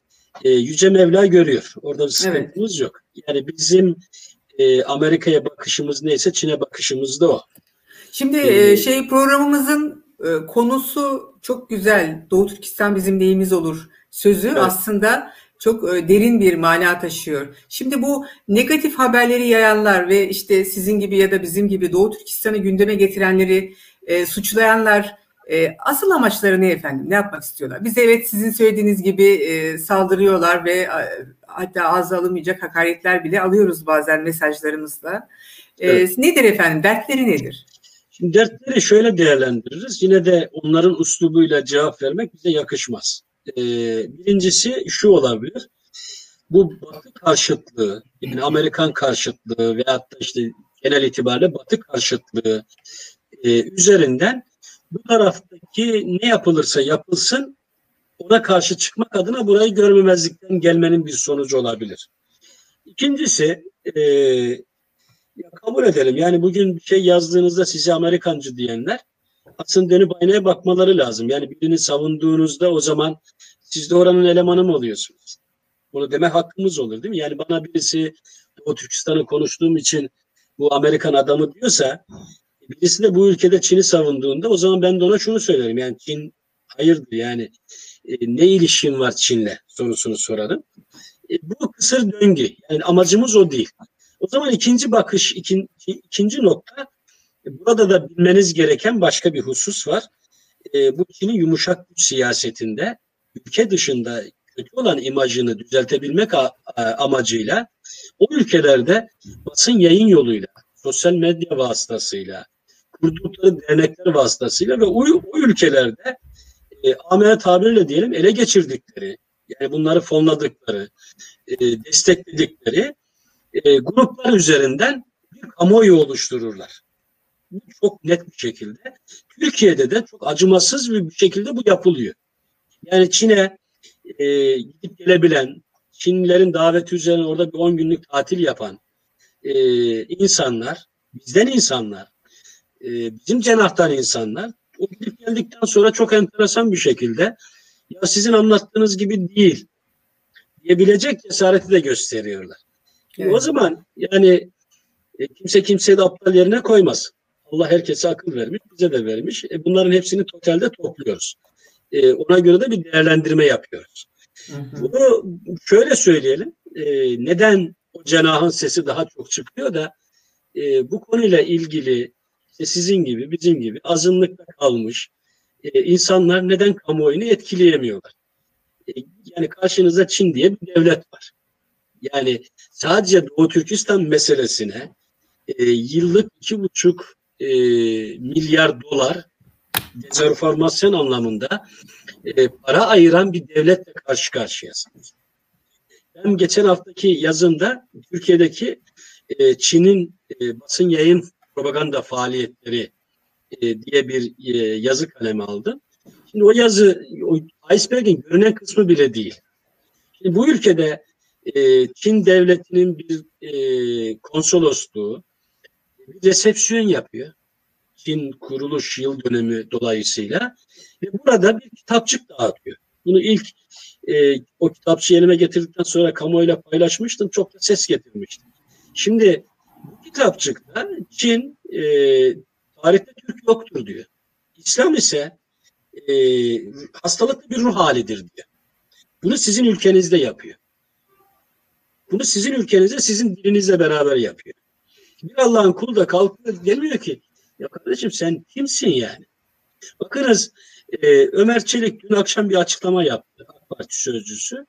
E, Yüce Mevla görüyor. Orada bir sıkıntımız evet. yok. Yani bizim e, Amerika'ya bakışımız neyse Çin'e bakışımız da o. Şimdi ee, şey programımızın e, konusu çok güzel. Doğu Türkistan bizim neyimiz olur sözü evet. aslında çok e, derin bir mana taşıyor. Şimdi bu negatif haberleri yayanlar ve işte sizin gibi ya da bizim gibi Doğu Türkistan'ı gündeme getirenleri e, suçlayanlar e, asıl amaçları ne efendim? Ne yapmak istiyorlar? Biz evet sizin söylediğiniz gibi e, saldırıyorlar ve e, hatta ağza alınmayacak hakaretler bile alıyoruz bazen mesajlarımızda. E, evet. Nedir efendim? Dertleri nedir? Şimdi dertleri şöyle değerlendiririz. Yine de onların uslubuyla cevap vermek bize yakışmaz. Ee, birincisi şu olabilir. Bu Batı karşıtlığı, yani Amerikan karşıtlığı veyahut da işte genel itibariyle Batı karşıtlığı e, üzerinden bu taraftaki ne yapılırsa yapılsın ona karşı çıkmak adına burayı görmemezlikten gelmenin bir sonucu olabilir. İkincisi e, ya kabul edelim. Yani bugün bir şey yazdığınızda size Amerikancı diyenler aslında dönüp aynaya bakmaları lazım. Yani birini savunduğunuzda o zaman siz de oranın elemanı mı oluyorsunuz? Bunu deme hakkımız olur değil mi? Yani bana birisi Doğu Türkistan'ı konuştuğum için bu Amerikan adamı diyorsa birisi de bu ülkede Çin'i savunduğunda o zaman ben de ona şunu söylerim. Yani Çin hayırdır yani e, ne ilişkin var Çin'le sorusunu sorarım. E, bu kısır döngü. Yani amacımız o değil. O zaman ikinci bakış, ikinci, ikinci nokta burada da bilmeniz gereken başka bir husus var. E, bu Çin'in yumuşak güç siyasetinde ülke dışında kötü olan imajını düzeltebilmek amacıyla o ülkelerde basın yayın yoluyla, sosyal medya vasıtasıyla, kurdukları dernekler vasıtasıyla ve o, o ülkelerde e, amele tabirle diyelim ele geçirdikleri, yani bunları fonladıkları, e, destekledikleri e, gruplar üzerinden bir kamuoyu oluştururlar. Bu çok net bir şekilde. Türkiye'de de çok acımasız bir şekilde bu yapılıyor. Yani Çin'e e, gidip gelebilen, Çinlilerin daveti üzerine orada bir 10 günlük tatil yapan e, insanlar, bizden insanlar, e, bizim cenahtan insanlar, o gidip geldikten sonra çok enteresan bir şekilde ya sizin anlattığınız gibi değil diyebilecek cesareti de gösteriyorlar. Evet. O zaman yani e, kimse kimseyi de aptal yerine koymaz. Allah herkese akıl vermiş, bize de vermiş. E, bunların hepsini totalde topluyoruz. E, ona göre de bir değerlendirme yapıyoruz. Hı hı. Bunu şöyle söyleyelim. E, neden o cenahın sesi daha çok çıkıyor da e, bu konuyla ilgili işte sizin gibi, bizim gibi azınlıkta kalmış e, insanlar neden kamuoyunu etkileyemiyorlar? E, yani karşınızda Çin diye bir devlet var. Yani sadece Doğu Türkistan meselesine e, yıllık iki buçuk e, milyar dolar dezorformasyon anlamında e, para ayıran bir devletle karşı karşıyasınız. Ben geçen haftaki yazımda Türkiye'deki e, Çin'in e, basın yayın propaganda faaliyetleri e, diye bir e, yazı kalemi aldım. Şimdi o yazı o iceberg'in görünen kısmı bile değil. Şimdi bu ülkede e, Çin devletinin bir e, konsolosluğu bir resepsiyon yapıyor. Çin kuruluş yıl dönemi dolayısıyla ve burada bir kitapçık dağıtıyor. Bunu ilk e, o kitapçı elime getirdikten sonra kamuoyuyla paylaşmıştım. Çok da ses getirmiştim. Şimdi bu kitapçıkta Çin e, tarihte Türk yoktur diyor. İslam ise e, hastalıklı bir ruh halidir diyor. Bunu sizin ülkenizde yapıyor. Bunu sizin ülkenizde, sizin dilinizle beraber yapıyor. Bir Allah'ın kulu da kalkıyor demiyor ki ya kardeşim sen kimsin yani? Bakınız e, Ömer Çelik dün akşam bir açıklama yaptı. AK Parti sözcüsü.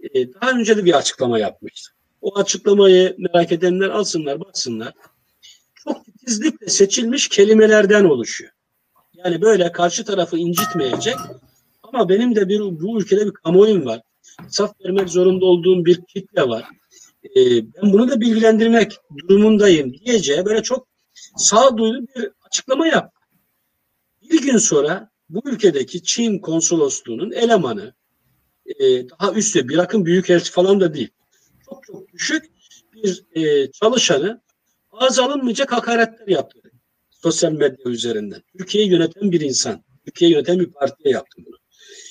E, daha önce de bir açıklama yapmıştı. O açıklamayı merak edenler alsınlar, baksınlar. Çok titizlikle seçilmiş kelimelerden oluşuyor. Yani böyle karşı tarafı incitmeyecek ama benim de bir bu ülkede bir kamuoyum var. Saf vermek zorunda olduğum bir kitle var. E, ben bunu da bilgilendirmek durumundayım diyeceği böyle çok sağduyulu bir açıklama yaptı. Bir gün sonra bu ülkedeki Çin konsolosluğunun elemanı e, daha üstte bir akım büyük elçi falan da değil. Çok çok düşük bir e, çalışanı ağız alınmayacak hakaretler yaptı. Sosyal medya üzerinden. Türkiye'yi yöneten bir insan. Türkiye'yi yöneten bir partiye yaptı bunu.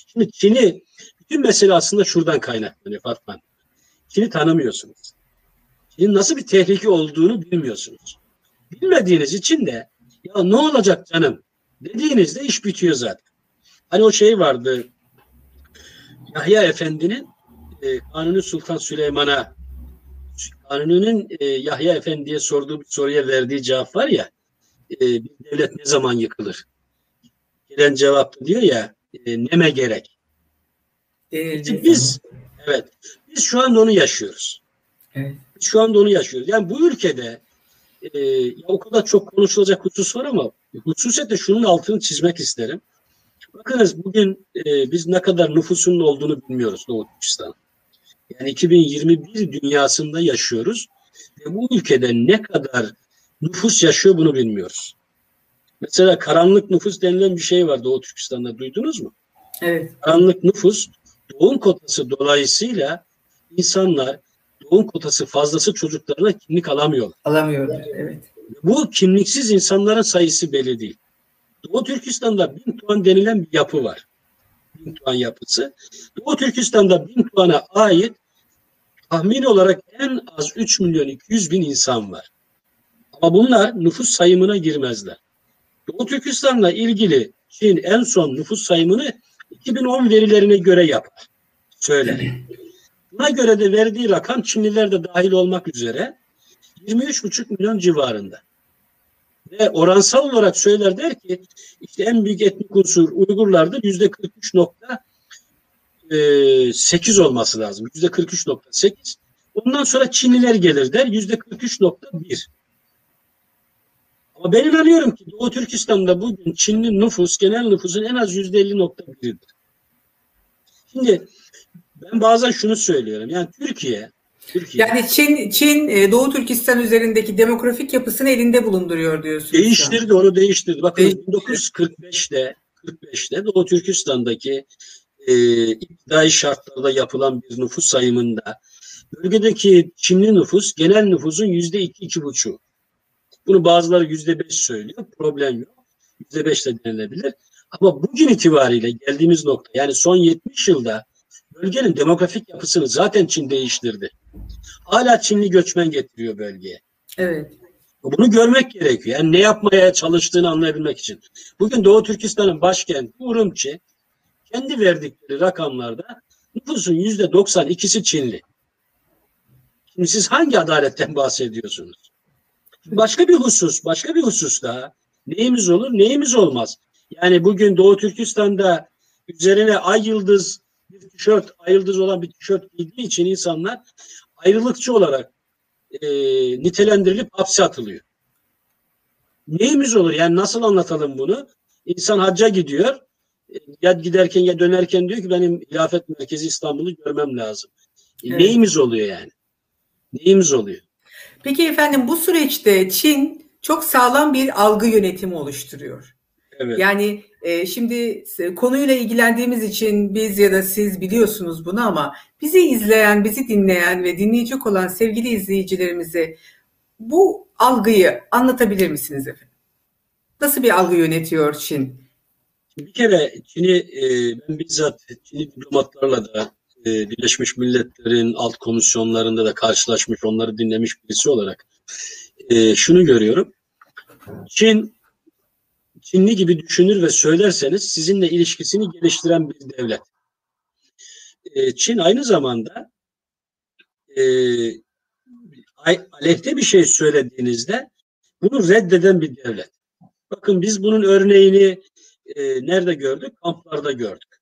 Şimdi Çin'i bütün mesele aslında şuradan kaynaklanıyor Fatma. Çin'i tanımıyorsunuz. Çin'in nasıl bir tehlike olduğunu bilmiyorsunuz. Bilmediğiniz için de ya ne olacak canım dediğinizde iş bitiyor zaten. Hani o şey vardı Yahya Efendi'nin e, Kanuni Sultan Süleyman'a Kanuni'nin e, Yahya Efendi'ye sorduğu bir soruya verdiği cevap var ya e, bir devlet ne zaman yıkılır? Gelen cevap diyor ya e, neme gerek. İşte biz evet biz şu anda onu yaşıyoruz. Evet. Biz şu anda onu yaşıyoruz. Yani bu ülkede e, ya o kadar çok konuşulacak husus var ama hususiyetle şunun altını çizmek isterim. Bakınız bugün e, biz ne kadar nüfusunun olduğunu bilmiyoruz Doğu Türkistan. Yani 2021 dünyasında yaşıyoruz ve bu ülkede ne kadar nüfus yaşıyor bunu bilmiyoruz. Mesela karanlık nüfus denilen bir şey var Doğu Türkistan'da duydunuz mu? Evet. Karanlık nüfus doğum kotası dolayısıyla insanlar doğum kotası fazlası çocuklarına kimlik alamıyorlar. Alamıyorlar, evet. Bu kimliksiz insanların sayısı belli değil. Doğu Türkistan'da bin tuan denilen bir yapı var. Bin tuan yapısı. Doğu Türkistan'da bin tuana ait tahmin olarak en az 3 milyon 200 bin insan var. Ama bunlar nüfus sayımına girmezler. Doğu Türkistan'la ilgili Çin en son nüfus sayımını 2010 verilerine göre yapar. Söyler. Buna göre de verdiği rakam Çinliler de dahil olmak üzere 23,5 milyon civarında. Ve oransal olarak söyler der ki işte en büyük etnik unsur Uygurlardır yüzde 43.8 olması lazım. Yüzde 43.8. Ondan sonra Çinliler gelir der yüzde 43.1. Ama ben inanıyorum ki Doğu Türkistan'da bugün Çinli nüfus genel nüfusun en az yüzde 50.1'dir. Şimdi ben bazen şunu söylüyorum. Yani Türkiye Türkiye. Yani Çin Çin e, Doğu Türkistan üzerindeki demografik yapısını elinde bulunduruyor diyorsunuz. Değiştirdi onu değiştirdi. Bakın değiştirdi. 1945'te 45'te Doğu Türkistan'daki e, iktidai şartlarda yapılan bir nüfus sayımında bölgedeki Çinli nüfus genel nüfusun yüzde iki iki buçu. Bunu bazıları yüzde beş söylüyor. Problem yok. Yüzde beş de denilebilir. Ama bugün itibariyle geldiğimiz nokta yani son 70 yılda bölgenin demografik yapısını zaten Çin değiştirdi. Hala Çinli göçmen getiriyor bölgeye. Evet. Bunu görmek gerekiyor. Yani ne yapmaya çalıştığını anlayabilmek için. Bugün Doğu Türkistan'ın başkenti Urumçi kendi verdikleri rakamlarda nüfusun yüzde 92'si Çinli. Şimdi siz hangi adaletten bahsediyorsunuz? Başka bir husus, başka bir husus daha. Neyimiz olur, neyimiz olmaz. Yani bugün Doğu Türkistan'da üzerine ay yıldız bir tişört, ay yıldız olan bir tişört giydiği için insanlar ayrılıkçı olarak e, nitelendirilip hapse atılıyor. Neyimiz olur? Yani nasıl anlatalım bunu? İnsan hacca gidiyor. E, ya giderken ya dönerken diyor ki benim ilafet merkezi İstanbul'u görmem lazım. E, evet. Neyimiz oluyor yani? Neyimiz oluyor? Peki efendim bu süreçte Çin çok sağlam bir algı yönetimi oluşturuyor. Evet. Yani e, şimdi konuyla ilgilendiğimiz için biz ya da siz biliyorsunuz bunu ama bizi izleyen, bizi dinleyen ve dinleyecek olan sevgili izleyicilerimize bu algıyı anlatabilir misiniz efendim? Nasıl bir algı yönetiyor Çin? Bir kere Çin'i e, ben bizzat Çin'i diplomatlarla da e, Birleşmiş Milletler'in alt komisyonlarında da karşılaşmış, onları dinlemiş birisi olarak e, şunu görüyorum. Çin Çinli gibi düşünür ve söylerseniz sizinle ilişkisini geliştiren bir devlet. E, Çin aynı zamanda e, aleyhte bir şey söylediğinizde bunu reddeden bir devlet. Bakın biz bunun örneğini e, nerede gördük? Kamplarda gördük.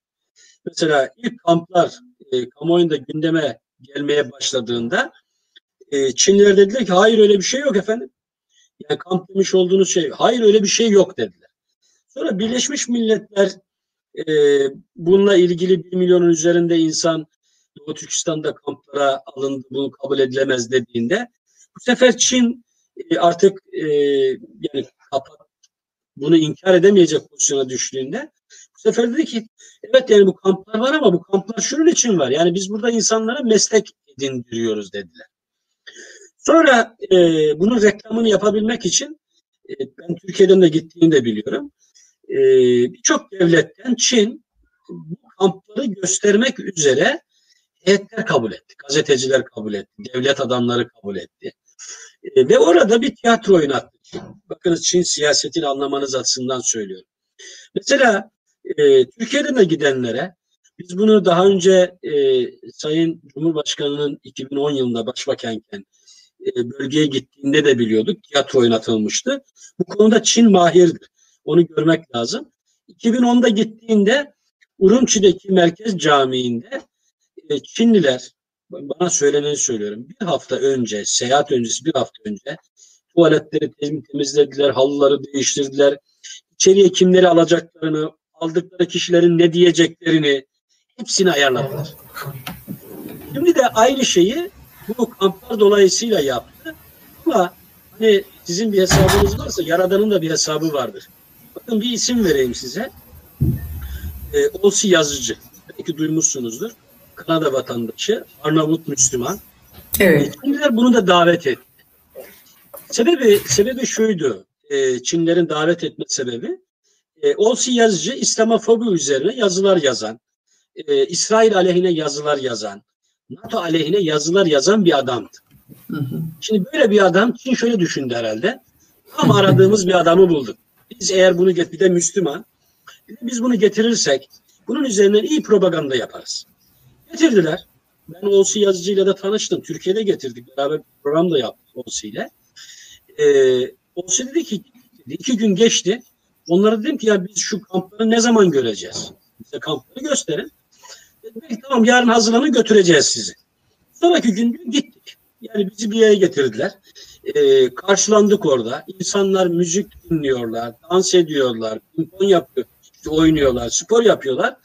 Mesela ilk kamplar e, kamuoyunda gündeme gelmeye başladığında e, Çinliler dediler ki hayır öyle bir şey yok efendim. Yani kamp demiş olduğunuz şey hayır öyle bir şey yok dediler. Sonra Birleşmiş Milletler e, bununla ilgili bir milyonun üzerinde insan Doğu Türkistan'da kamplara alındı, bunu kabul edilemez dediğinde bu sefer Çin e, artık e, yani kapat, bunu inkar edemeyecek pozisyona düştüğünde bu sefer dedi ki evet yani bu kamplar var ama bu kamplar şunun için var. Yani biz burada insanlara meslek edindiriyoruz dediler. Sonra e, bunun reklamını yapabilmek için e, ben Türkiye'den de gittiğini de biliyorum. E, Birçok devletten Çin bu kampları göstermek üzere heyetler kabul etti. Gazeteciler kabul etti. Devlet adamları kabul etti. E, ve orada bir tiyatro oynattı. Bakınız Çin siyasetini anlamanız açısından söylüyorum. Mesela e, Türkiye'den de gidenlere biz bunu daha önce e, Sayın Cumhurbaşkanı'nın 2010 yılında başbakanken e, bölgeye gittiğinde de biliyorduk. Tiyatro oynatılmıştı. Bu konuda Çin mahirdir. Onu görmek lazım. 2010'da gittiğinde Urumçi'deki Merkez Camii'nde e, Çinliler bana söyleneni söylüyorum. Bir hafta önce, seyahat öncesi bir hafta önce tuvaletleri temizlediler, halıları değiştirdiler. İçeriye kimleri alacaklarını, aldıkları kişilerin ne diyeceklerini hepsini ayarladılar. Şimdi de aynı şeyi bu kamplar dolayısıyla yaptı. Ama hani sizin bir hesabınız varsa Yaradan'ın da bir hesabı vardır. Bakın bir isim vereyim size. E, Olsi Yazıcı. Belki duymuşsunuzdur. Kanada vatandaşı. Arnavut Müslüman. Evet. E, Çinliler bunu da davet etti. Sebebi, sebebi şuydu. E, Çinlerin davet etme sebebi. E, Olsi Yazıcı İslamofobi üzerine yazılar yazan, e, İsrail aleyhine yazılar yazan, NATO aleyhine yazılar yazan bir adamdı. Şimdi böyle bir adam Çin şöyle düşündü herhalde. Tam aradığımız bir adamı bulduk. Biz eğer bunu bir de Müslüman biz bunu getirirsek bunun üzerinden iyi propaganda yaparız. Getirdiler. Ben Olsi yazıcıyla da tanıştım. Türkiye'de getirdik. Beraber program da yaptık Olsi ile. Ee, Olsi dedi ki iki gün geçti. Onlara dedim ki ya biz şu kampları ne zaman göreceğiz? Bize kampları gösterin. Dedim tamam yarın hazırlanın götüreceğiz sizi. Sonraki gün gittik. Yani bizi bir yere getirdiler. Ee, karşılandık orada. İnsanlar müzik dinliyorlar, dans ediyorlar, pimpon yapıyor, işte oynuyorlar, spor yapıyorlar.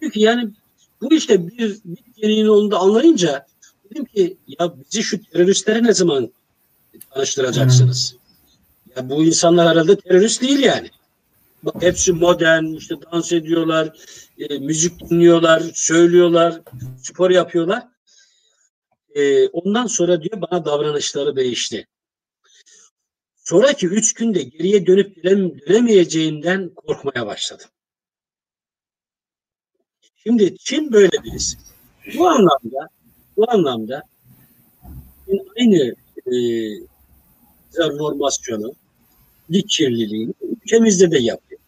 Diyor ki yani bu işte bir bit yeniğinin olduğunu anlayınca dedim ki ya bizi şu teröristlere ne zaman tanıştıracaksınız? Ya bu insanlar herhalde terörist değil yani. Bak hepsi modern, işte dans ediyorlar, e, müzik dinliyorlar, söylüyorlar, spor yapıyorlar. E, ondan sonra diyor bana davranışları değişti. Sonraki üç günde geriye dönüp dönemeyeceğinden korkmaya başladım. Şimdi Çin böyle birisi. Bu anlamda bu anlamda aynı e, normasyonu, dik kirliliğini ülkemizde de yapıyor.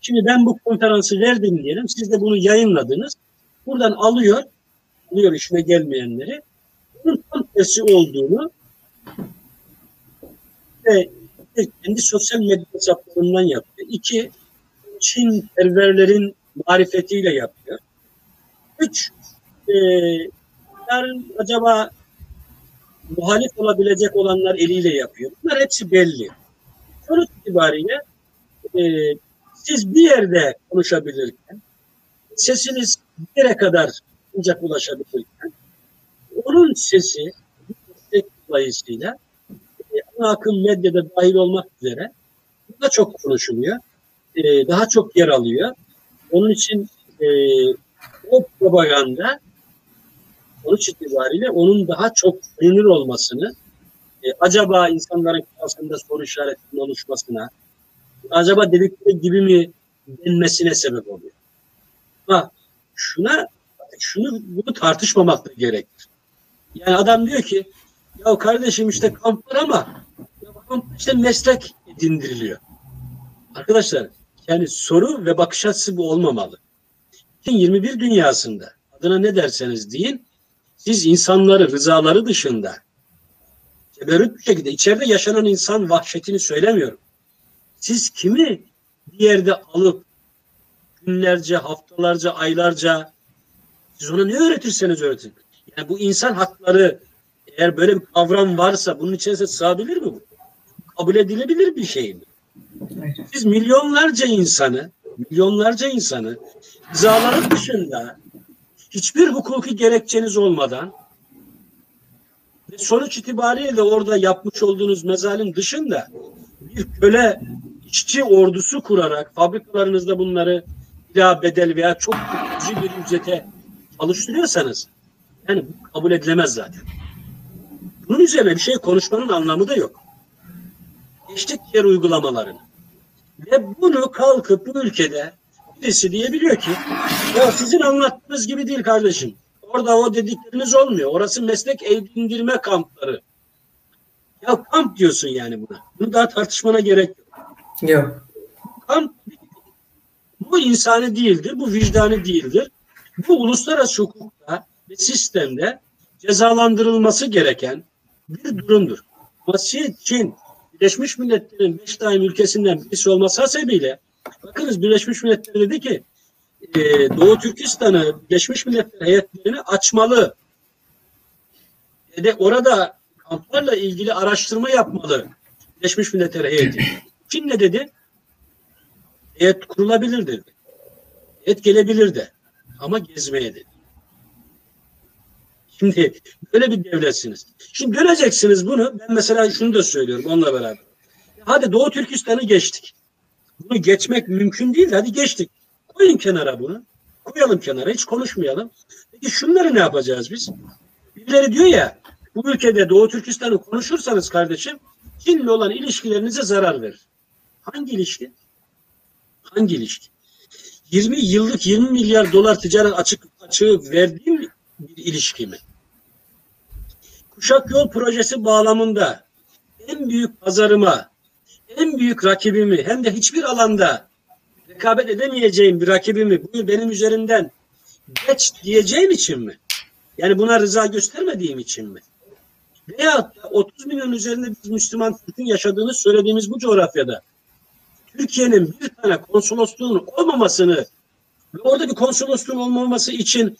Şimdi ben bu konferansı verdim diyelim. Siz de bunu yayınladınız. Buradan alıyor, alıyor işine gelmeyenleri. Tersi olduğunu ve kendi sosyal medya hesaplarından yapıyor. İki, Çin perverlerin marifetiyle yapıyor. Üç, e, acaba muhalif olabilecek olanlar eliyle yapıyor. Bunlar hepsi belli. Sonuç itibariyle e, siz bir yerde konuşabilirken, sesiniz bir yere kadar ancak ulaşabilirken, onun sesi dolayısıyla e, ana akım medyada dahil olmak üzere daha çok konuşuluyor. E, daha çok yer alıyor. Onun için e, o propaganda sonuç itibariyle onun daha çok ünlü olmasını, acaba insanların kafasında soru işaretinin oluşmasına, acaba dedikleri gibi mi denmesine sebep oluyor. Ha, şuna şunu bunu tartışmamak da gerekir. Yani adam diyor ki ya kardeşim işte kamp var ama işte meslek edindiriliyor. Arkadaşlar yani soru ve bakış açısı bu olmamalı. 21 dünyasında adına ne derseniz deyin siz insanları rızaları dışında teberrüt bir şekilde içeride yaşanan insan vahşetini söylemiyorum. Siz kimi bir yerde alıp günlerce, haftalarca, aylarca siz ona ne öğretirseniz öğretin. Yani bu insan hakları eğer böyle bir kavram varsa bunun içerisine sığabilir mi bu? Kabul edilebilir bir şey mi? Siz milyonlarca insanı, milyonlarca insanı rızaların dışında hiçbir hukuki gerekçeniz olmadan ve sonuç itibariyle de orada yapmış olduğunuz mezalim dışında bir köle işçi ordusu kurarak fabrikalarınızda bunları ila bedel veya çok cüzi bir ücrete çalıştırıyorsanız yani bu kabul edilemez zaten. Bunun üzerine bir şey konuşmanın anlamı da yok. Geçtik diğer uygulamalarını. Ve bunu kalkıp bu ülkede birisi diyebiliyor ki ya sizin anlattığınız gibi değil kardeşim. Orada o dedikleriniz olmuyor. Orası meslek edindirme kampları. Ya kamp diyorsun yani buna. Bunu daha tartışmana gerek yok. Yok. Kamp bu insani değildir, bu vicdani değildir. Bu uluslararası hukukta ve sistemde cezalandırılması gereken bir durumdur. Ama Çin, Birleşmiş Milletler'in beş daim ülkesinden birisi olması sebebiyle bakınız Birleşmiş Milletler dedi ki e, Doğu Türkistan'ı Birleşmiş Milletler heyetlerini açmalı. E de orada kamplarla ilgili araştırma yapmalı. Birleşmiş Milletler heyeti. Çin ne dedi? Heyet kurulabilir dedi. Heyet gelebilir de. Ama gezmeye dedi. Şimdi böyle bir devletsiniz. Şimdi göreceksiniz bunu. Ben mesela şunu da söylüyorum onunla beraber. Hadi Doğu Türkistan'ı geçtik. Bunu geçmek mümkün değil. Hadi geçtik. Koyun kenara bunu. Koyalım kenara. Hiç konuşmayalım. Peki şunları ne yapacağız biz? Birileri diyor ya bu ülkede Doğu Türkistan'ı konuşursanız kardeşim Çin'le olan ilişkilerinize zarar verir. Hangi ilişki? Hangi ilişki? 20 yıllık 20 milyar dolar ticaret açık açığı verdiğim bir ilişki mi? Kuşak Yol Projesi bağlamında en büyük pazarıma, en büyük rakibimi hem de hiçbir alanda rekabet edemeyeceğim bir rakibimi buyur benim üzerinden geç diyeceğim için mi? Yani buna rıza göstermediğim için mi? Da 30 milyon üzerinde biz Müslüman Türk'ün yaşadığını söylediğimiz bu coğrafyada Türkiye'nin bir tane konsolosluğunun olmamasını ve orada bir konsolosluğun olmaması için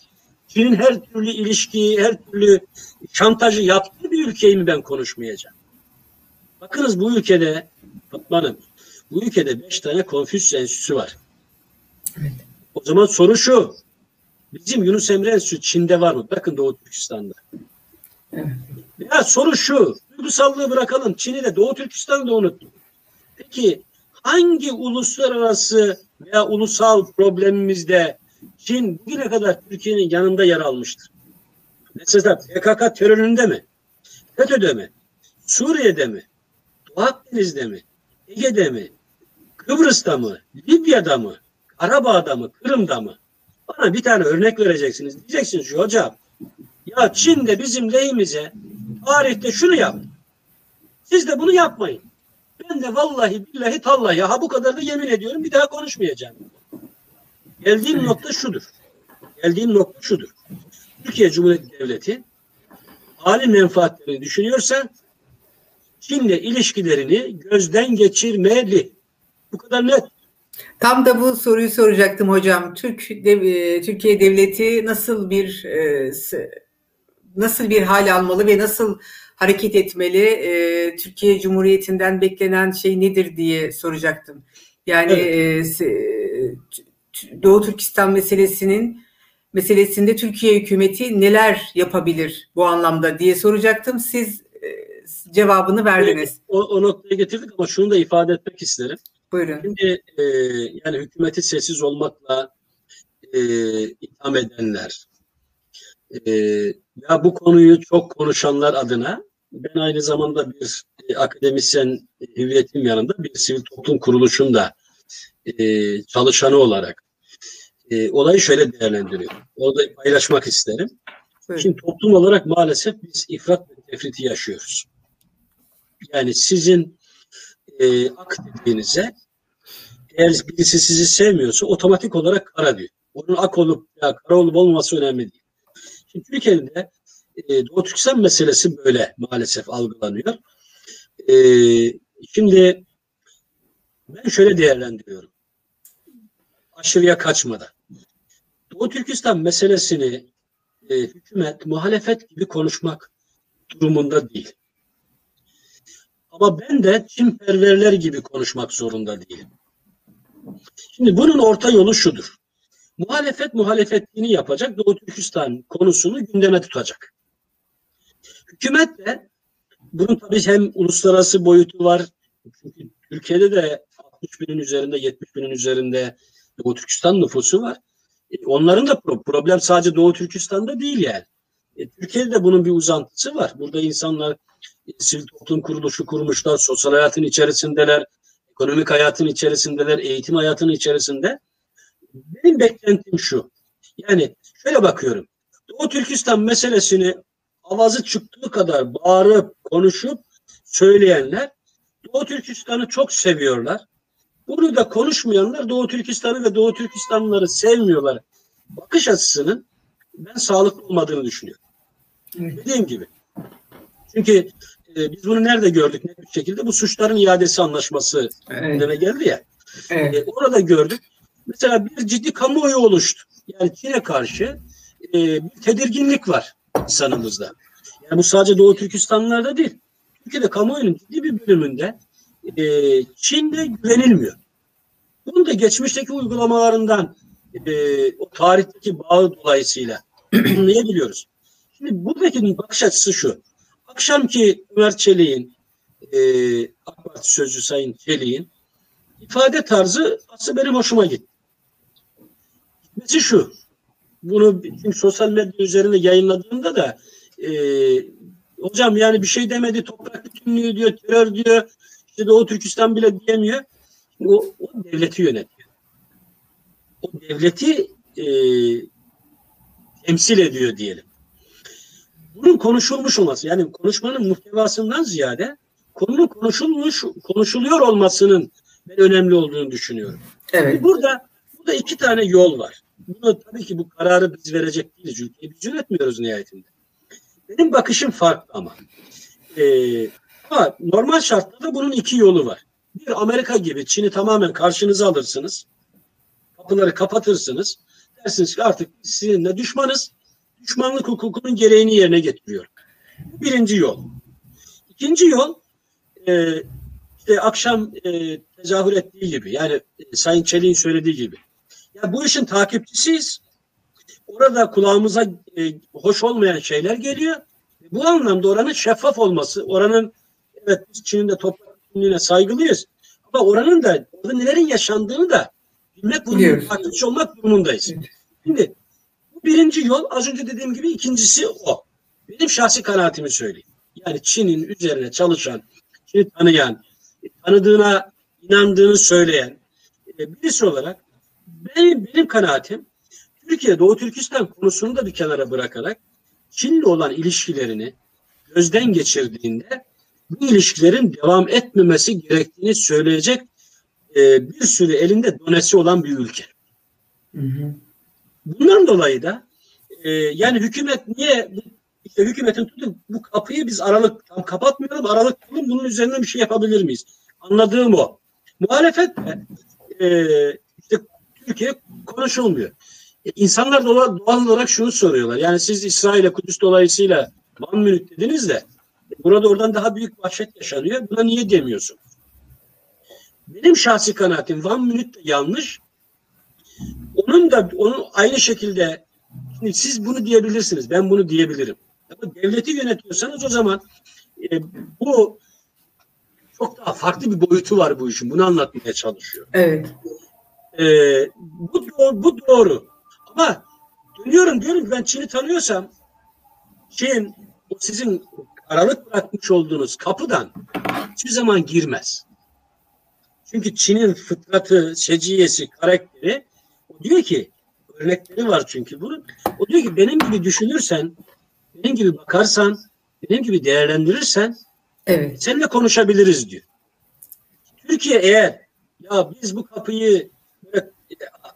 Çin'in her türlü ilişkiyi, her türlü şantajı yaptığı bir ülkeyi mi ben konuşmayacağım? Bakınız bu ülkede Fatma Hanım, bu ülkede beş tane Konfüçyüs Enstitüsü var. Evet. O zaman soru şu. Bizim Yunus Emre Enstitüsü Çin'de var mı? Bakın Doğu Türkistan'da. Evet. Ya soru şu. Duygusallığı bırakalım. Çin'i de Doğu Türkistan'da unuttuk. Peki hangi uluslararası veya ulusal problemimizde Çin bugüne kadar Türkiye'nin yanında yer almıştır? Mesela PKK teröründe mi? FETÖ'de mi? Suriye'de mi? Doğu Akdeniz'de mi? Ege'de mi? Kıbrıs'ta mı? Libya'da mı? Karabağ'da mı? Kırım'da mı? Bana bir tane örnek vereceksiniz. Diyeceksiniz şu hocam. Ya Çin de bizim lehimize tarihte şunu yap. Siz de bunu yapmayın. Ben de vallahi billahi tallahi ha bu kadar da yemin ediyorum bir daha konuşmayacağım. Geldiğim nokta şudur. Geldiğim nokta şudur. Türkiye Cumhuriyeti Devleti hali menfaatlerini düşünüyorsa Çin'le ilişkilerini gözden geçirmeli. Bu kadar net. Tam da bu soruyu soracaktım hocam. Türk dev, e, Türkiye devleti nasıl bir e, nasıl bir hal almalı ve nasıl hareket etmeli? E, Türkiye Cumhuriyeti'nden beklenen şey nedir diye soracaktım. Yani evet. Doğu Türkistan meselesinin meselesinde Türkiye hükümeti neler yapabilir bu anlamda diye soracaktım. Siz cevabını verdiniz. O, o noktaya getirdik ama şunu da ifade etmek isterim. Buyurun. Şimdi e, yani hükümeti sessiz olmakla e, itham edenler e, ya bu konuyu çok konuşanlar adına ben aynı zamanda bir e, akademisyen hüviyetim yanında bir sivil toplum kuruluşunda e, çalışanı olarak e, olayı şöyle değerlendiriyorum. Orada paylaşmak isterim. Evet. Şimdi toplum olarak maalesef biz ifrat ve tefriti yaşıyoruz. Yani sizin e, ak dediğinize eğer birisi sizi sevmiyorsa otomatik olarak kara diyor. Onun ak olup ya kara olup olmaması önemli değil. Şimdi Türkiye'de e, Doğu Türkistan meselesi böyle maalesef algılanıyor. E, şimdi ben şöyle değerlendiriyorum. Aşırıya kaçmadan. Doğu Türkistan meselesini e, hükümet, muhalefet gibi konuşmak durumunda değil. Ama ben de Çinperverler gibi konuşmak zorunda değilim. Şimdi bunun orta yolu şudur. Muhalefet muhalefetliğini yapacak, Doğu Türkistan konusunu gündeme tutacak. Hükümet de bunun tabii hem uluslararası boyutu var. Çünkü Türkiye'de de 60 binin üzerinde, 70 binin üzerinde Doğu Türkistan nüfusu var. E, onların da problem sadece Doğu Türkistan'da değil yani. E, Türkiye'de de bunun bir uzantısı var. Burada insanlar e, sivil toplum kuruluşu kurmuşlar, sosyal hayatın içerisindeler, ekonomik hayatın içerisindeler, eğitim hayatının içerisinde. Benim beklentim şu. Yani şöyle bakıyorum. Doğu Türkistan meselesini avazı çıktığı kadar bağırıp, konuşup söyleyenler Doğu Türkistan'ı çok seviyorlar. Bunu da konuşmayanlar Doğu Türkistan'ı ve Doğu Türkistanlıları sevmiyorlar. Bakış açısının ben sağlıklı olmadığını düşünüyorum. Evet. Dediğim gibi. Çünkü e, biz bunu nerede gördük net bir şekilde? Bu suçların iadesi anlaşması evet. geldi ya. Evet. E, orada gördük. Mesela bir ciddi kamuoyu oluştu. Yani Çin'e karşı e, bir tedirginlik var insanımızda. Yani bu sadece Doğu Türkistanlılarda değil. Türkiye'de kamuoyunun ciddi bir bölümünde e, Çin'de güvenilmiyor. Bunu da geçmişteki uygulamalarından e, o tarihteki bağı dolayısıyla anlayabiliyoruz. Şimdi buradaki bakış açısı şu. Akşamki Ömer Çelik'in e, AK Parti sözcü Sayın Çelik'in ifade tarzı aslında benim hoşuma gitti. Gitmesi şu. Bunu tüm sosyal medya üzerinde yayınladığımda da e, hocam yani bir şey demedi toprak bütünlüğü diyor terör diyor işte Doğu Türkistan bile diyemiyor. O, o devleti yönetiyor. O devleti e, temsil ediyor diyelim. bunun konuşulmuş olması yani konuşmanın muhtevasından ziyade konunun konuşulmuş konuşuluyor olmasının ben önemli olduğunu düşünüyorum. Evet. Burada burada iki tane yol var. Bunu tabii ki bu kararı biz verecek değiliz. Ülkeyi biz yönetmiyoruz nihayetinde. Benim bakışım farklı ama. Ee, ama normal şartlarda bunun iki yolu var. Bir Amerika gibi Çin'i tamamen karşınıza alırsınız. Kapıları kapatırsınız. Dersiniz ki artık sizinle düşmanız. Düşmanlık hukukunun gereğini yerine getiriyor. Birinci yol. İkinci yol e, işte akşam e, tezahür ettiği gibi yani e, Sayın Çelik'in söylediği gibi. Ya bu işin takipçisiyiz. Orada kulağımıza e, hoş olmayan şeyler geliyor. Bu anlamda oranın şeffaf olması, oranın evet Çin'in de toprak bütünlüğüne saygılıyız. Ama oranın da orada nelerin yaşandığını da bilmek durumundayız. Takipçi olmak durumundayız. Şimdi bu birinci yol az önce dediğim gibi ikincisi o. Benim şahsi kanaatimi söyleyeyim. Yani Çin'in üzerine çalışan, Çin'i tanıyan, tanıdığına inandığını söyleyen e, birisi olarak benim, benim kanaatim Türkiye Doğu Türkistan konusunu da bir kenara bırakarak Çin'le olan ilişkilerini gözden geçirdiğinde bu ilişkilerin devam etmemesi gerektiğini söyleyecek e, bir sürü elinde donesi olan bir ülke. Hı hı. Bundan dolayı da e, yani hükümet niye işte hükümetin tutup bu kapıyı biz aralık tam kapatmayalım aralık tutalım bunun üzerine bir şey yapabilir miyiz? Anladığım o. Muhalefet e, işte Türkiye konuşulmuyor. E, insanlar doğal, doğal olarak şunu soruyorlar. Yani siz İsrail'e Kudüs dolayısıyla Van Münit dediniz de burada oradan daha büyük vahşet yaşanıyor. Buna niye demiyorsun? Benim şahsi kanaatim Van Münit de yanlış. Onun da onun aynı şekilde şimdi siz bunu diyebilirsiniz. Ben bunu diyebilirim. Ama devleti yönetiyorsanız o zaman e, bu çok daha farklı bir boyutu var bu işin. Bunu anlatmaya çalışıyor. Evet. E, bu doğru, bu doğru. Ama dönüyorum diyorum ki ben Çin'i tanıyorsam Çin o sizin aralık bırakmış olduğunuz kapıdan hiçbir zaman girmez. Çünkü Çin'in fıtratı, seciyesi, karakteri o diyor ki örnekleri var çünkü bunun. O diyor ki benim gibi düşünürsen, benim gibi bakarsan, benim gibi değerlendirirsen evet. seninle konuşabiliriz diyor. Türkiye eğer ya biz bu kapıyı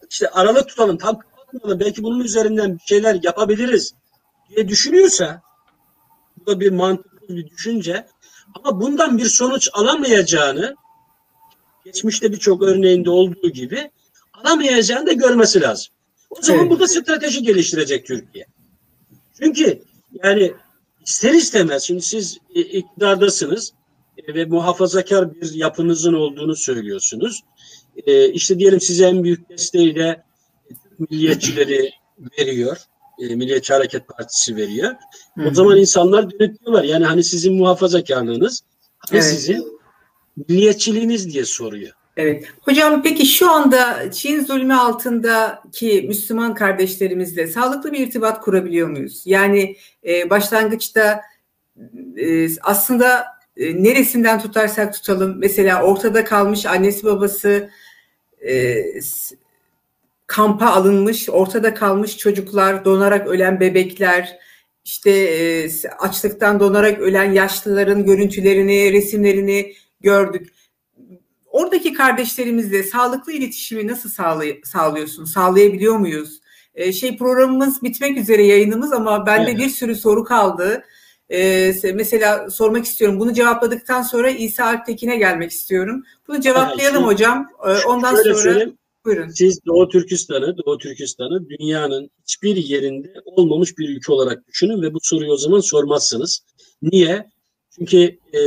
işte aralık tutalım tam kapatmayalım belki bunun üzerinden bir şeyler yapabiliriz diye düşünüyorsa da bir mantıklı bir düşünce ama bundan bir sonuç alamayacağını geçmişte birçok örneğinde olduğu gibi alamayacağını da görmesi lazım. O zaman evet. burada strateji geliştirecek Türkiye. Çünkü yani ister istemez şimdi siz iktidardasınız e, ve muhafazakar bir yapınızın olduğunu söylüyorsunuz. E, işte diyelim size en büyük desteği de milliyetçileri veriyor. E, Milliyetçi Hareket Partisi veriyor. O zaman insanlar dönüp diyorlar yani hani sizin muhafazakarlığınız hani evet. sizin milliyetçiliğiniz diye soruyor. Evet. Hocam peki şu anda Çin zulmü altındaki Müslüman kardeşlerimizle sağlıklı bir irtibat kurabiliyor muyuz? Yani e, başlangıçta e, aslında e, neresinden tutarsak tutalım mesela ortada kalmış annesi babası e, kampa alınmış, ortada kalmış çocuklar, donarak ölen bebekler, işte e, açlıktan donarak ölen yaşlıların görüntülerini, resimlerini gördük. Oradaki kardeşlerimizle sağlıklı iletişimi nasıl sağlay sağlıyorsun? Sağlayabiliyor muyuz? Ee, şey programımız bitmek üzere yayınımız ama bende evet. bir sürü soru kaldı. Ee, mesela sormak istiyorum. Bunu cevapladıktan sonra İsa Alptekin'e gelmek istiyorum. Bunu cevaplayalım evet, hocam. Ee, ondan sonra söyleyeyim. Buyurun. Siz Doğu Türkistan'ı, Doğu Türkistan'ı dünyanın hiçbir yerinde olmamış bir ülke olarak düşünün ve bu soruyu o zaman sormazsınız. Niye? Çünkü e,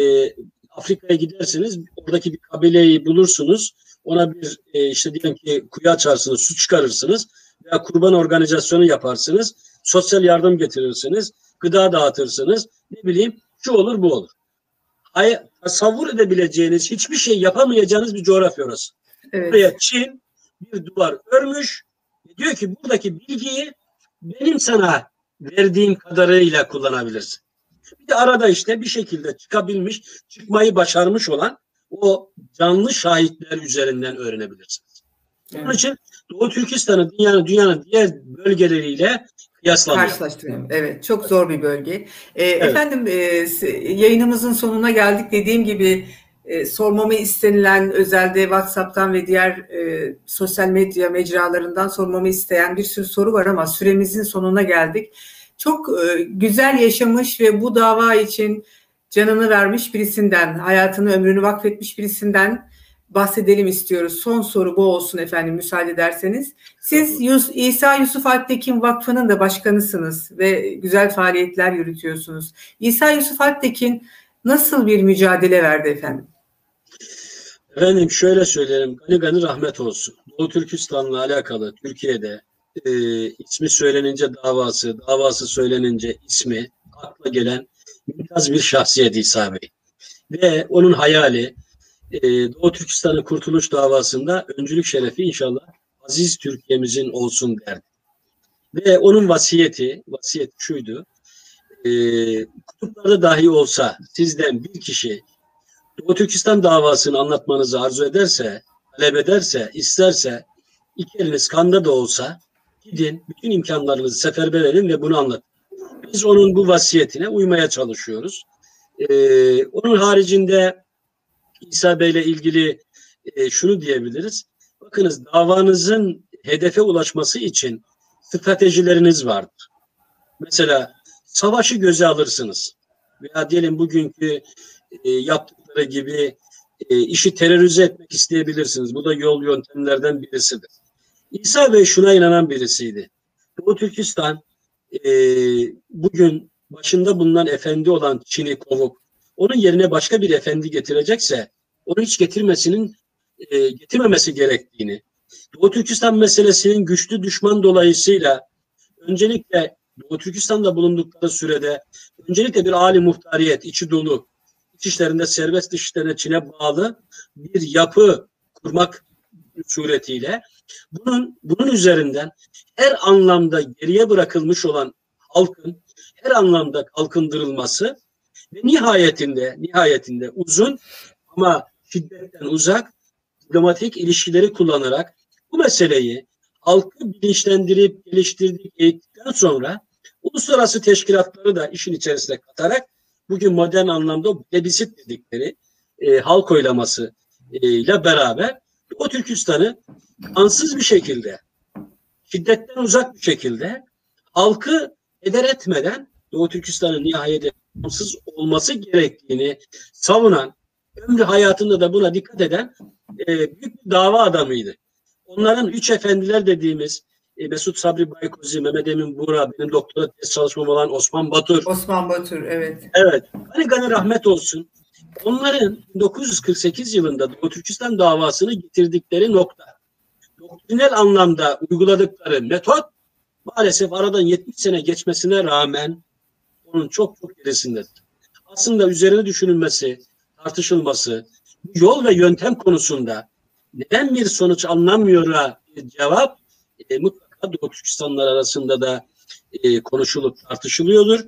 Afrika'ya giderseniz oradaki bir kabileyi bulursunuz. Ona bir e, işte diyelim ki kuyu açarsınız, su çıkarırsınız veya kurban organizasyonu yaparsınız. Sosyal yardım getirirsiniz, gıda dağıtırsınız. Ne bileyim şu olur bu olur. Hay, tasavvur edebileceğiniz hiçbir şey yapamayacağınız bir coğrafya orası. Evet. Buraya Çin bir duvar örmüş. Diyor ki buradaki bilgiyi benim sana verdiğim kadarıyla kullanabilirsin. Bir de arada işte bir şekilde çıkabilmiş, çıkmayı başarmış olan o canlı şahitler üzerinden öğrenebilirsiniz. Evet. Onun için Doğu Türkistan'ı dünyanın, dünyanın diğer bölgeleriyle kıyaslamıyor. Karşılaştırıyorum. Evet, çok zor bir bölge. Ee, evet. Efendim, e, yayınımızın sonuna geldik. Dediğim gibi e, sormamı istenilen özelde WhatsApp'tan ve diğer e, sosyal medya mecralarından sormamı isteyen bir sürü soru var ama süremizin sonuna geldik. Çok e, güzel yaşamış ve bu dava için canını vermiş birisinden, hayatını, ömrünü vakfetmiş birisinden bahsedelim istiyoruz. Son soru bu olsun efendim müsaade ederseniz. Siz Yus İsa Yusuf Alptekin Vakfı'nın da başkanısınız ve güzel faaliyetler yürütüyorsunuz. İsa Yusuf Alptekin nasıl bir mücadele verdi efendim? Efendim şöyle söylerim. Gani gani rahmet olsun. Doğu Türkistan'la alakalı Türkiye'de e, ismi söylenince davası, davası söylenince ismi akla gelen mümtaz bir şahsiyet İsa Bey. Ve onun hayali e, Doğu Türkistan'ın kurtuluş davasında öncülük şerefi inşallah aziz Türkiye'mizin olsun derdi. Ve onun vasiyeti, vasiyet şuydu. E, kutuplarda dahi olsa sizden bir kişi Doğu Türkistan davasını anlatmanızı arzu ederse, talep ederse, isterse iki eliniz kanda da olsa gidin, bütün imkanlarınızı seferber edin ve bunu anlatın. Biz onun bu vasiyetine uymaya çalışıyoruz. Ee, onun haricinde İsa Bey ile ilgili e, şunu diyebiliriz. Bakınız davanızın hedefe ulaşması için stratejileriniz vardır. Mesela savaşı göze alırsınız. Veya diyelim bugünkü e, yaptıkları gibi e, işi terörize etmek isteyebilirsiniz. Bu da yol yöntemlerden birisidir. İsa Bey şuna inanan birisiydi. Doğu Türkistan e, bugün başında bulunan efendi olan Çin'i kovup onun yerine başka bir efendi getirecekse onu hiç getirmesinin e, getirmemesi gerektiğini, Doğu Türkistan meselesinin güçlü düşman dolayısıyla öncelikle Doğu Türkistan'da bulundukları sürede öncelikle bir ali muhtariyet, içi dolu, işlerinde serbest dış işlerine Çin'e bağlı bir yapı kurmak suretiyle bunun bunun üzerinden her anlamda geriye bırakılmış olan halkın her anlamda kalkındırılması ve nihayetinde nihayetinde uzun ama şiddetten uzak diplomatik ilişkileri kullanarak bu meseleyi halkı bilinçlendirip geliştirdik eğittikten sonra uluslararası teşkilatları da işin içerisine katarak bugün modern anlamda plebissit dedikleri e, halk oylaması e, ile beraber o Türkistan'ı ansız bir şekilde şiddetten uzak bir şekilde halkı eder etmeden Doğu Türkistan'ın nihayet bağımsız olması gerektiğini savunan, ömrü hayatında da buna dikkat eden e, büyük bir dava adamıydı. Onların üç efendiler dediğimiz Mesut Sabri Baykozi, Mehmet Emin Buğra, benim doktora test çalışmam olan Osman Batur. Osman Batur, evet. Evet. Hani gani rahmet olsun. Onların 1948 yılında Doğu Türkistan davasını getirdikleri nokta, doktrinel anlamda uyguladıkları metot maalesef aradan 70 sene geçmesine rağmen onun çok çok gerisindedir. Aslında üzerine düşünülmesi, tartışılması, yol ve yöntem konusunda neden bir sonuç anlamıyor bir cevap e, mutlaka Doğu Türkistanlar arasında da e, konuşulup tartışılıyordur.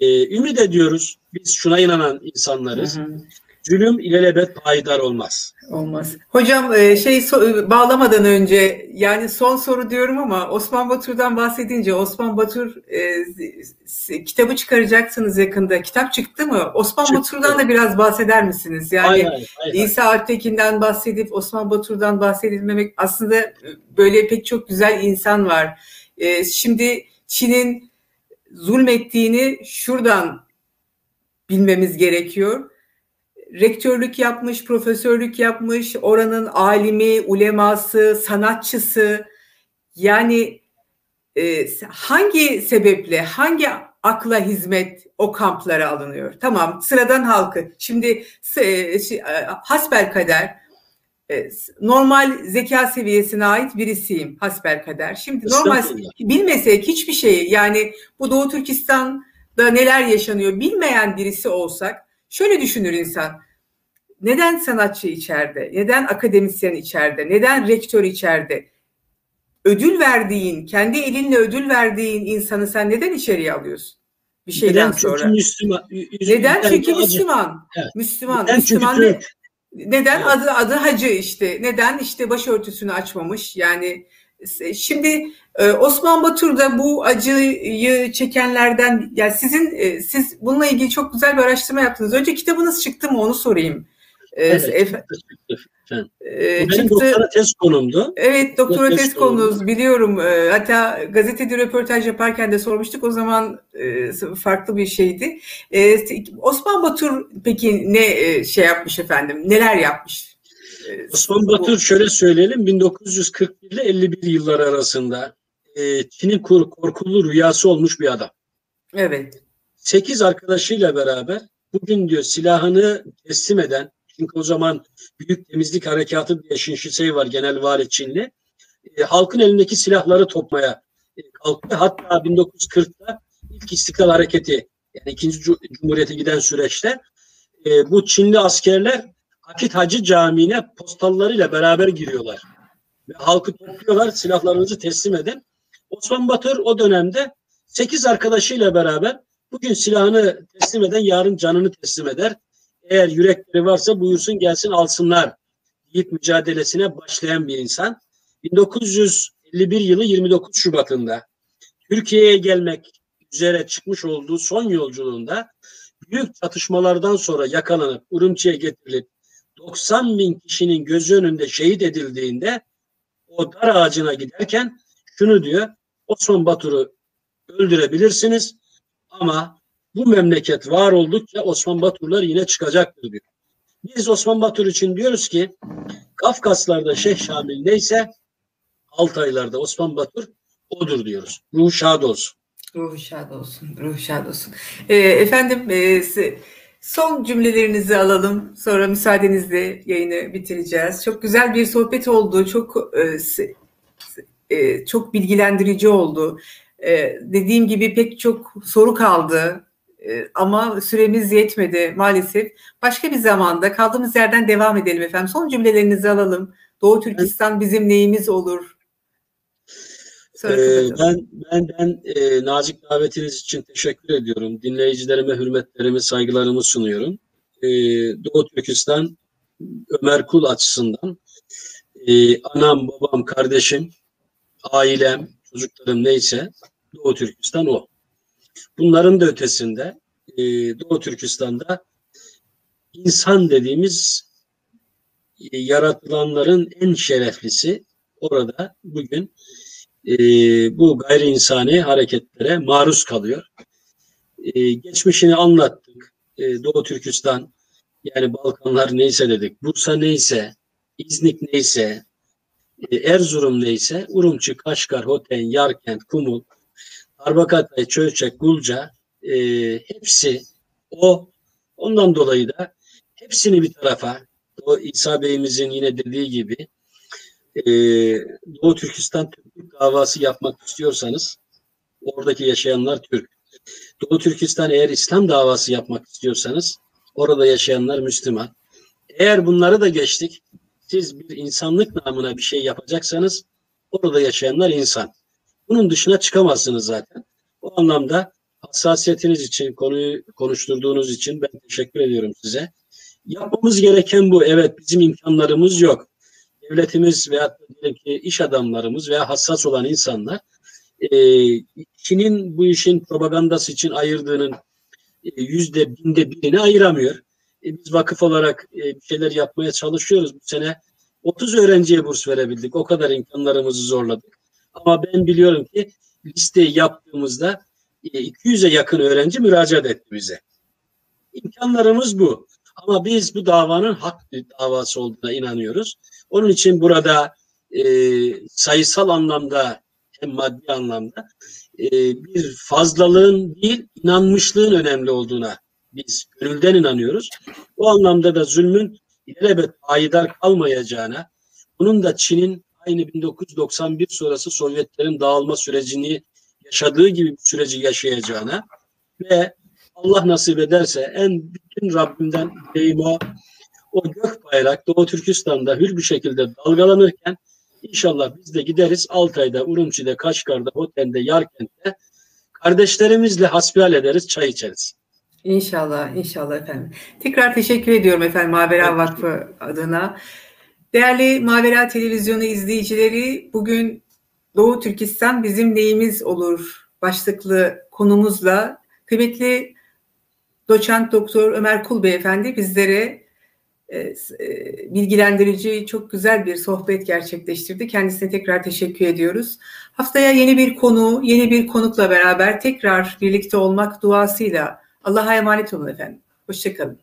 E, ümit ediyoruz. Biz şuna inanan insanlarız. Hı hı zulüm ilelebet payidar olmaz. Olmaz. Hocam e, şey bağlamadan önce yani son soru diyorum ama Osman Batur'dan bahsedince Osman Batur e, kitabı çıkaracaksınız yakında. Kitap çıktı mı? Osman çıktı. Batur'dan da biraz bahseder misiniz? Yani hayır, hayır, İsa Alptekin'den bahsedip Osman Batur'dan bahsedilmemek aslında böyle pek çok güzel insan var. E, şimdi Çin'in zulmettiğini şuradan bilmemiz gerekiyor rektörlük yapmış, profesörlük yapmış, oranın alimi, uleması, sanatçısı yani e, hangi sebeple, hangi akla hizmet o kamplara alınıyor? Tamam, sıradan halkı. Şimdi e, şey, hasbel kader e, normal zeka seviyesine ait birisiyim hasbel kader. Şimdi normal bilmesek hiçbir şeyi yani bu Doğu Türkistan'da neler yaşanıyor bilmeyen birisi olsak Şöyle düşünür insan. Neden sanatçı içeride? Neden akademisyen içeride? Neden rektör içeride? Ödül verdiğin, kendi elinle ödül verdiğin insanı sen neden içeriye alıyorsun? Bir şeyden neden sonra. Çünkü Müslüman. Neden? Çünkü Müslüman. Evet. Müslüman. Neden? Müslüman çünkü ne? Neden? Evet. Adı adı hacı işte. Neden? işte başörtüsünü açmamış. Yani Şimdi Osman Batur da bu acıyı çekenlerden yani sizin e, siz bununla ilgili çok güzel bir araştırma yaptınız. Önce kitabınız çıktı mı onu sorayım. E, evet, ee, Benim çıktı. doktora tez konumdu. Evet doktora tez, tez konunuz biliyorum. Hatta gazetede röportaj yaparken de sormuştuk. O zaman farklı bir şeydi. Osman Batur peki ne şey yapmış efendim? Neler yapmış? Osman Batur şöyle söyleyelim 1941 ile 51 yılları arasında e, Çin'in korkulu rüyası olmuş bir adam. Evet. Sekiz arkadaşıyla beraber bugün diyor silahını teslim eden çünkü o zaman Büyük Temizlik Harekatı diye Şinşisei var genel vali Çinli. E, halkın elindeki silahları topmaya e, kalktı. Hatta 1940'ta ilk İstiklal Hareketi yani ikinci Cumhuriyete giden süreçte e, bu Çinli askerler Akit Hacı Camii'ne postallarıyla beraber giriyorlar. Ve halkı topluyorlar, silahlarınızı teslim edin. Osman Batur o dönemde 8 arkadaşıyla beraber bugün silahını teslim eden yarın canını teslim eder. Eğer yürekleri varsa buyursun gelsin alsınlar deyip mücadelesine başlayan bir insan. 1951 yılı 29 Şubat'ında Türkiye'ye gelmek üzere çıkmış olduğu son yolculuğunda büyük çatışmalardan sonra yakalanıp Urumçi'ye getirilip 90 bin kişinin gözü önünde şehit edildiğinde o dar ağacına giderken şunu diyor Osman Batur'u öldürebilirsiniz ama bu memleket var oldukça Osman Baturlar yine çıkacaktır diyor. Biz Osman Batur için diyoruz ki Kafkaslarda Şeyh Şamil neyse Altaylarda Osman Batur odur diyoruz. Ruh şad olsun. Ruh şad olsun. Ruh şad olsun. E, efendim e, son cümlelerinizi alalım. Sonra müsaadenizle yayını bitireceğiz. Çok güzel bir sohbet oldu. Çok e, e, çok bilgilendirici oldu. E, dediğim gibi pek çok soru kaldı e, ama süremiz yetmedi maalesef. Başka bir zamanda kaldığımız yerden devam edelim efendim. Son cümlelerinizi alalım. Doğu Türkistan bizim neyimiz olur? Ee, ben ben ben e, nazik davetiniz için teşekkür ediyorum. Dinleyicilerime hürmetlerimi, saygılarımı sunuyorum. E, Doğu Türkistan Ömer Kul açısından e, anam, babam, kardeşim ailem, çocuklarım neyse Doğu Türkistan o. Bunların da ötesinde e, Doğu Türkistan'da insan dediğimiz e, yaratılanların en şereflisi orada bugün e, bu gayri insani hareketlere maruz kalıyor. E, geçmişini anlattık. E, Doğu Türkistan yani Balkanlar neyse dedik. Bursa neyse, İznik neyse, Erzurum neyse Urumçi, Kaşgar, Hoten, Yarkent, Kumul, Arbakatay, Çölçek, Gulca e, hepsi o. Ondan dolayı da hepsini bir tarafa o İsa Bey'imizin yine dediği gibi e, Doğu Türkistan Türklük davası yapmak istiyorsanız oradaki yaşayanlar Türk. Doğu Türkistan eğer İslam davası yapmak istiyorsanız orada yaşayanlar Müslüman. Eğer bunları da geçtik siz bir insanlık namına bir şey yapacaksanız orada yaşayanlar insan. Bunun dışına çıkamazsınız zaten. O anlamda hassasiyetiniz için, konuyu konuşturduğunuz için ben teşekkür ediyorum size. Yapmamız gereken bu. Evet bizim imkanlarımız yok. Devletimiz veya iş adamlarımız veya hassas olan insanlar e, Çin'in bu işin propagandası için ayırdığının e, yüzde binde birini ayıramıyor. E, biz vakıf olarak e, bir şeyler yapmaya çalışıyoruz. Bu sene 30 öğrenciye burs verebildik. O kadar imkanlarımızı zorladık. Ama ben biliyorum ki listeyi yaptığımızda 200'e yakın öğrenci müracaat etti bize. İmkanlarımız bu. Ama biz bu davanın hak davası olduğuna inanıyoruz. Onun için burada e, sayısal anlamda hem maddi anlamda e, bir fazlalığın değil inanmışlığın önemli olduğuna biz gönülden inanıyoruz. O anlamda da zulmün ilelebet ayidar kalmayacağına, bunun da Çin'in aynı 1991 sonrası Sovyetlerin dağılma sürecini yaşadığı gibi bir süreci yaşayacağına ve Allah nasip ederse en bütün Rabbimden deyim o, o gök bayrak Doğu Türkistan'da hür bir şekilde dalgalanırken inşallah biz de gideriz Altay'da, Urumçi'de, Kaşgar'da, Hotel'de, Yarkent'te kardeşlerimizle hasbihal ederiz, çay içeriz. İnşallah, inşallah efendim. Tekrar teşekkür ediyorum efendim Mavera Vakfı adına. Değerli Mavera Televizyonu izleyicileri, bugün Doğu Türkistan bizim neyimiz olur başlıklı konumuzla kıymetli doçent doktor Ömer Kul beyefendi bizlere e, e, bilgilendirici çok güzel bir sohbet gerçekleştirdi. Kendisine tekrar teşekkür ediyoruz. Haftaya yeni bir konu, yeni bir konukla beraber tekrar birlikte olmak duasıyla Allah'a emanet olun efendim. Hoşçakalın.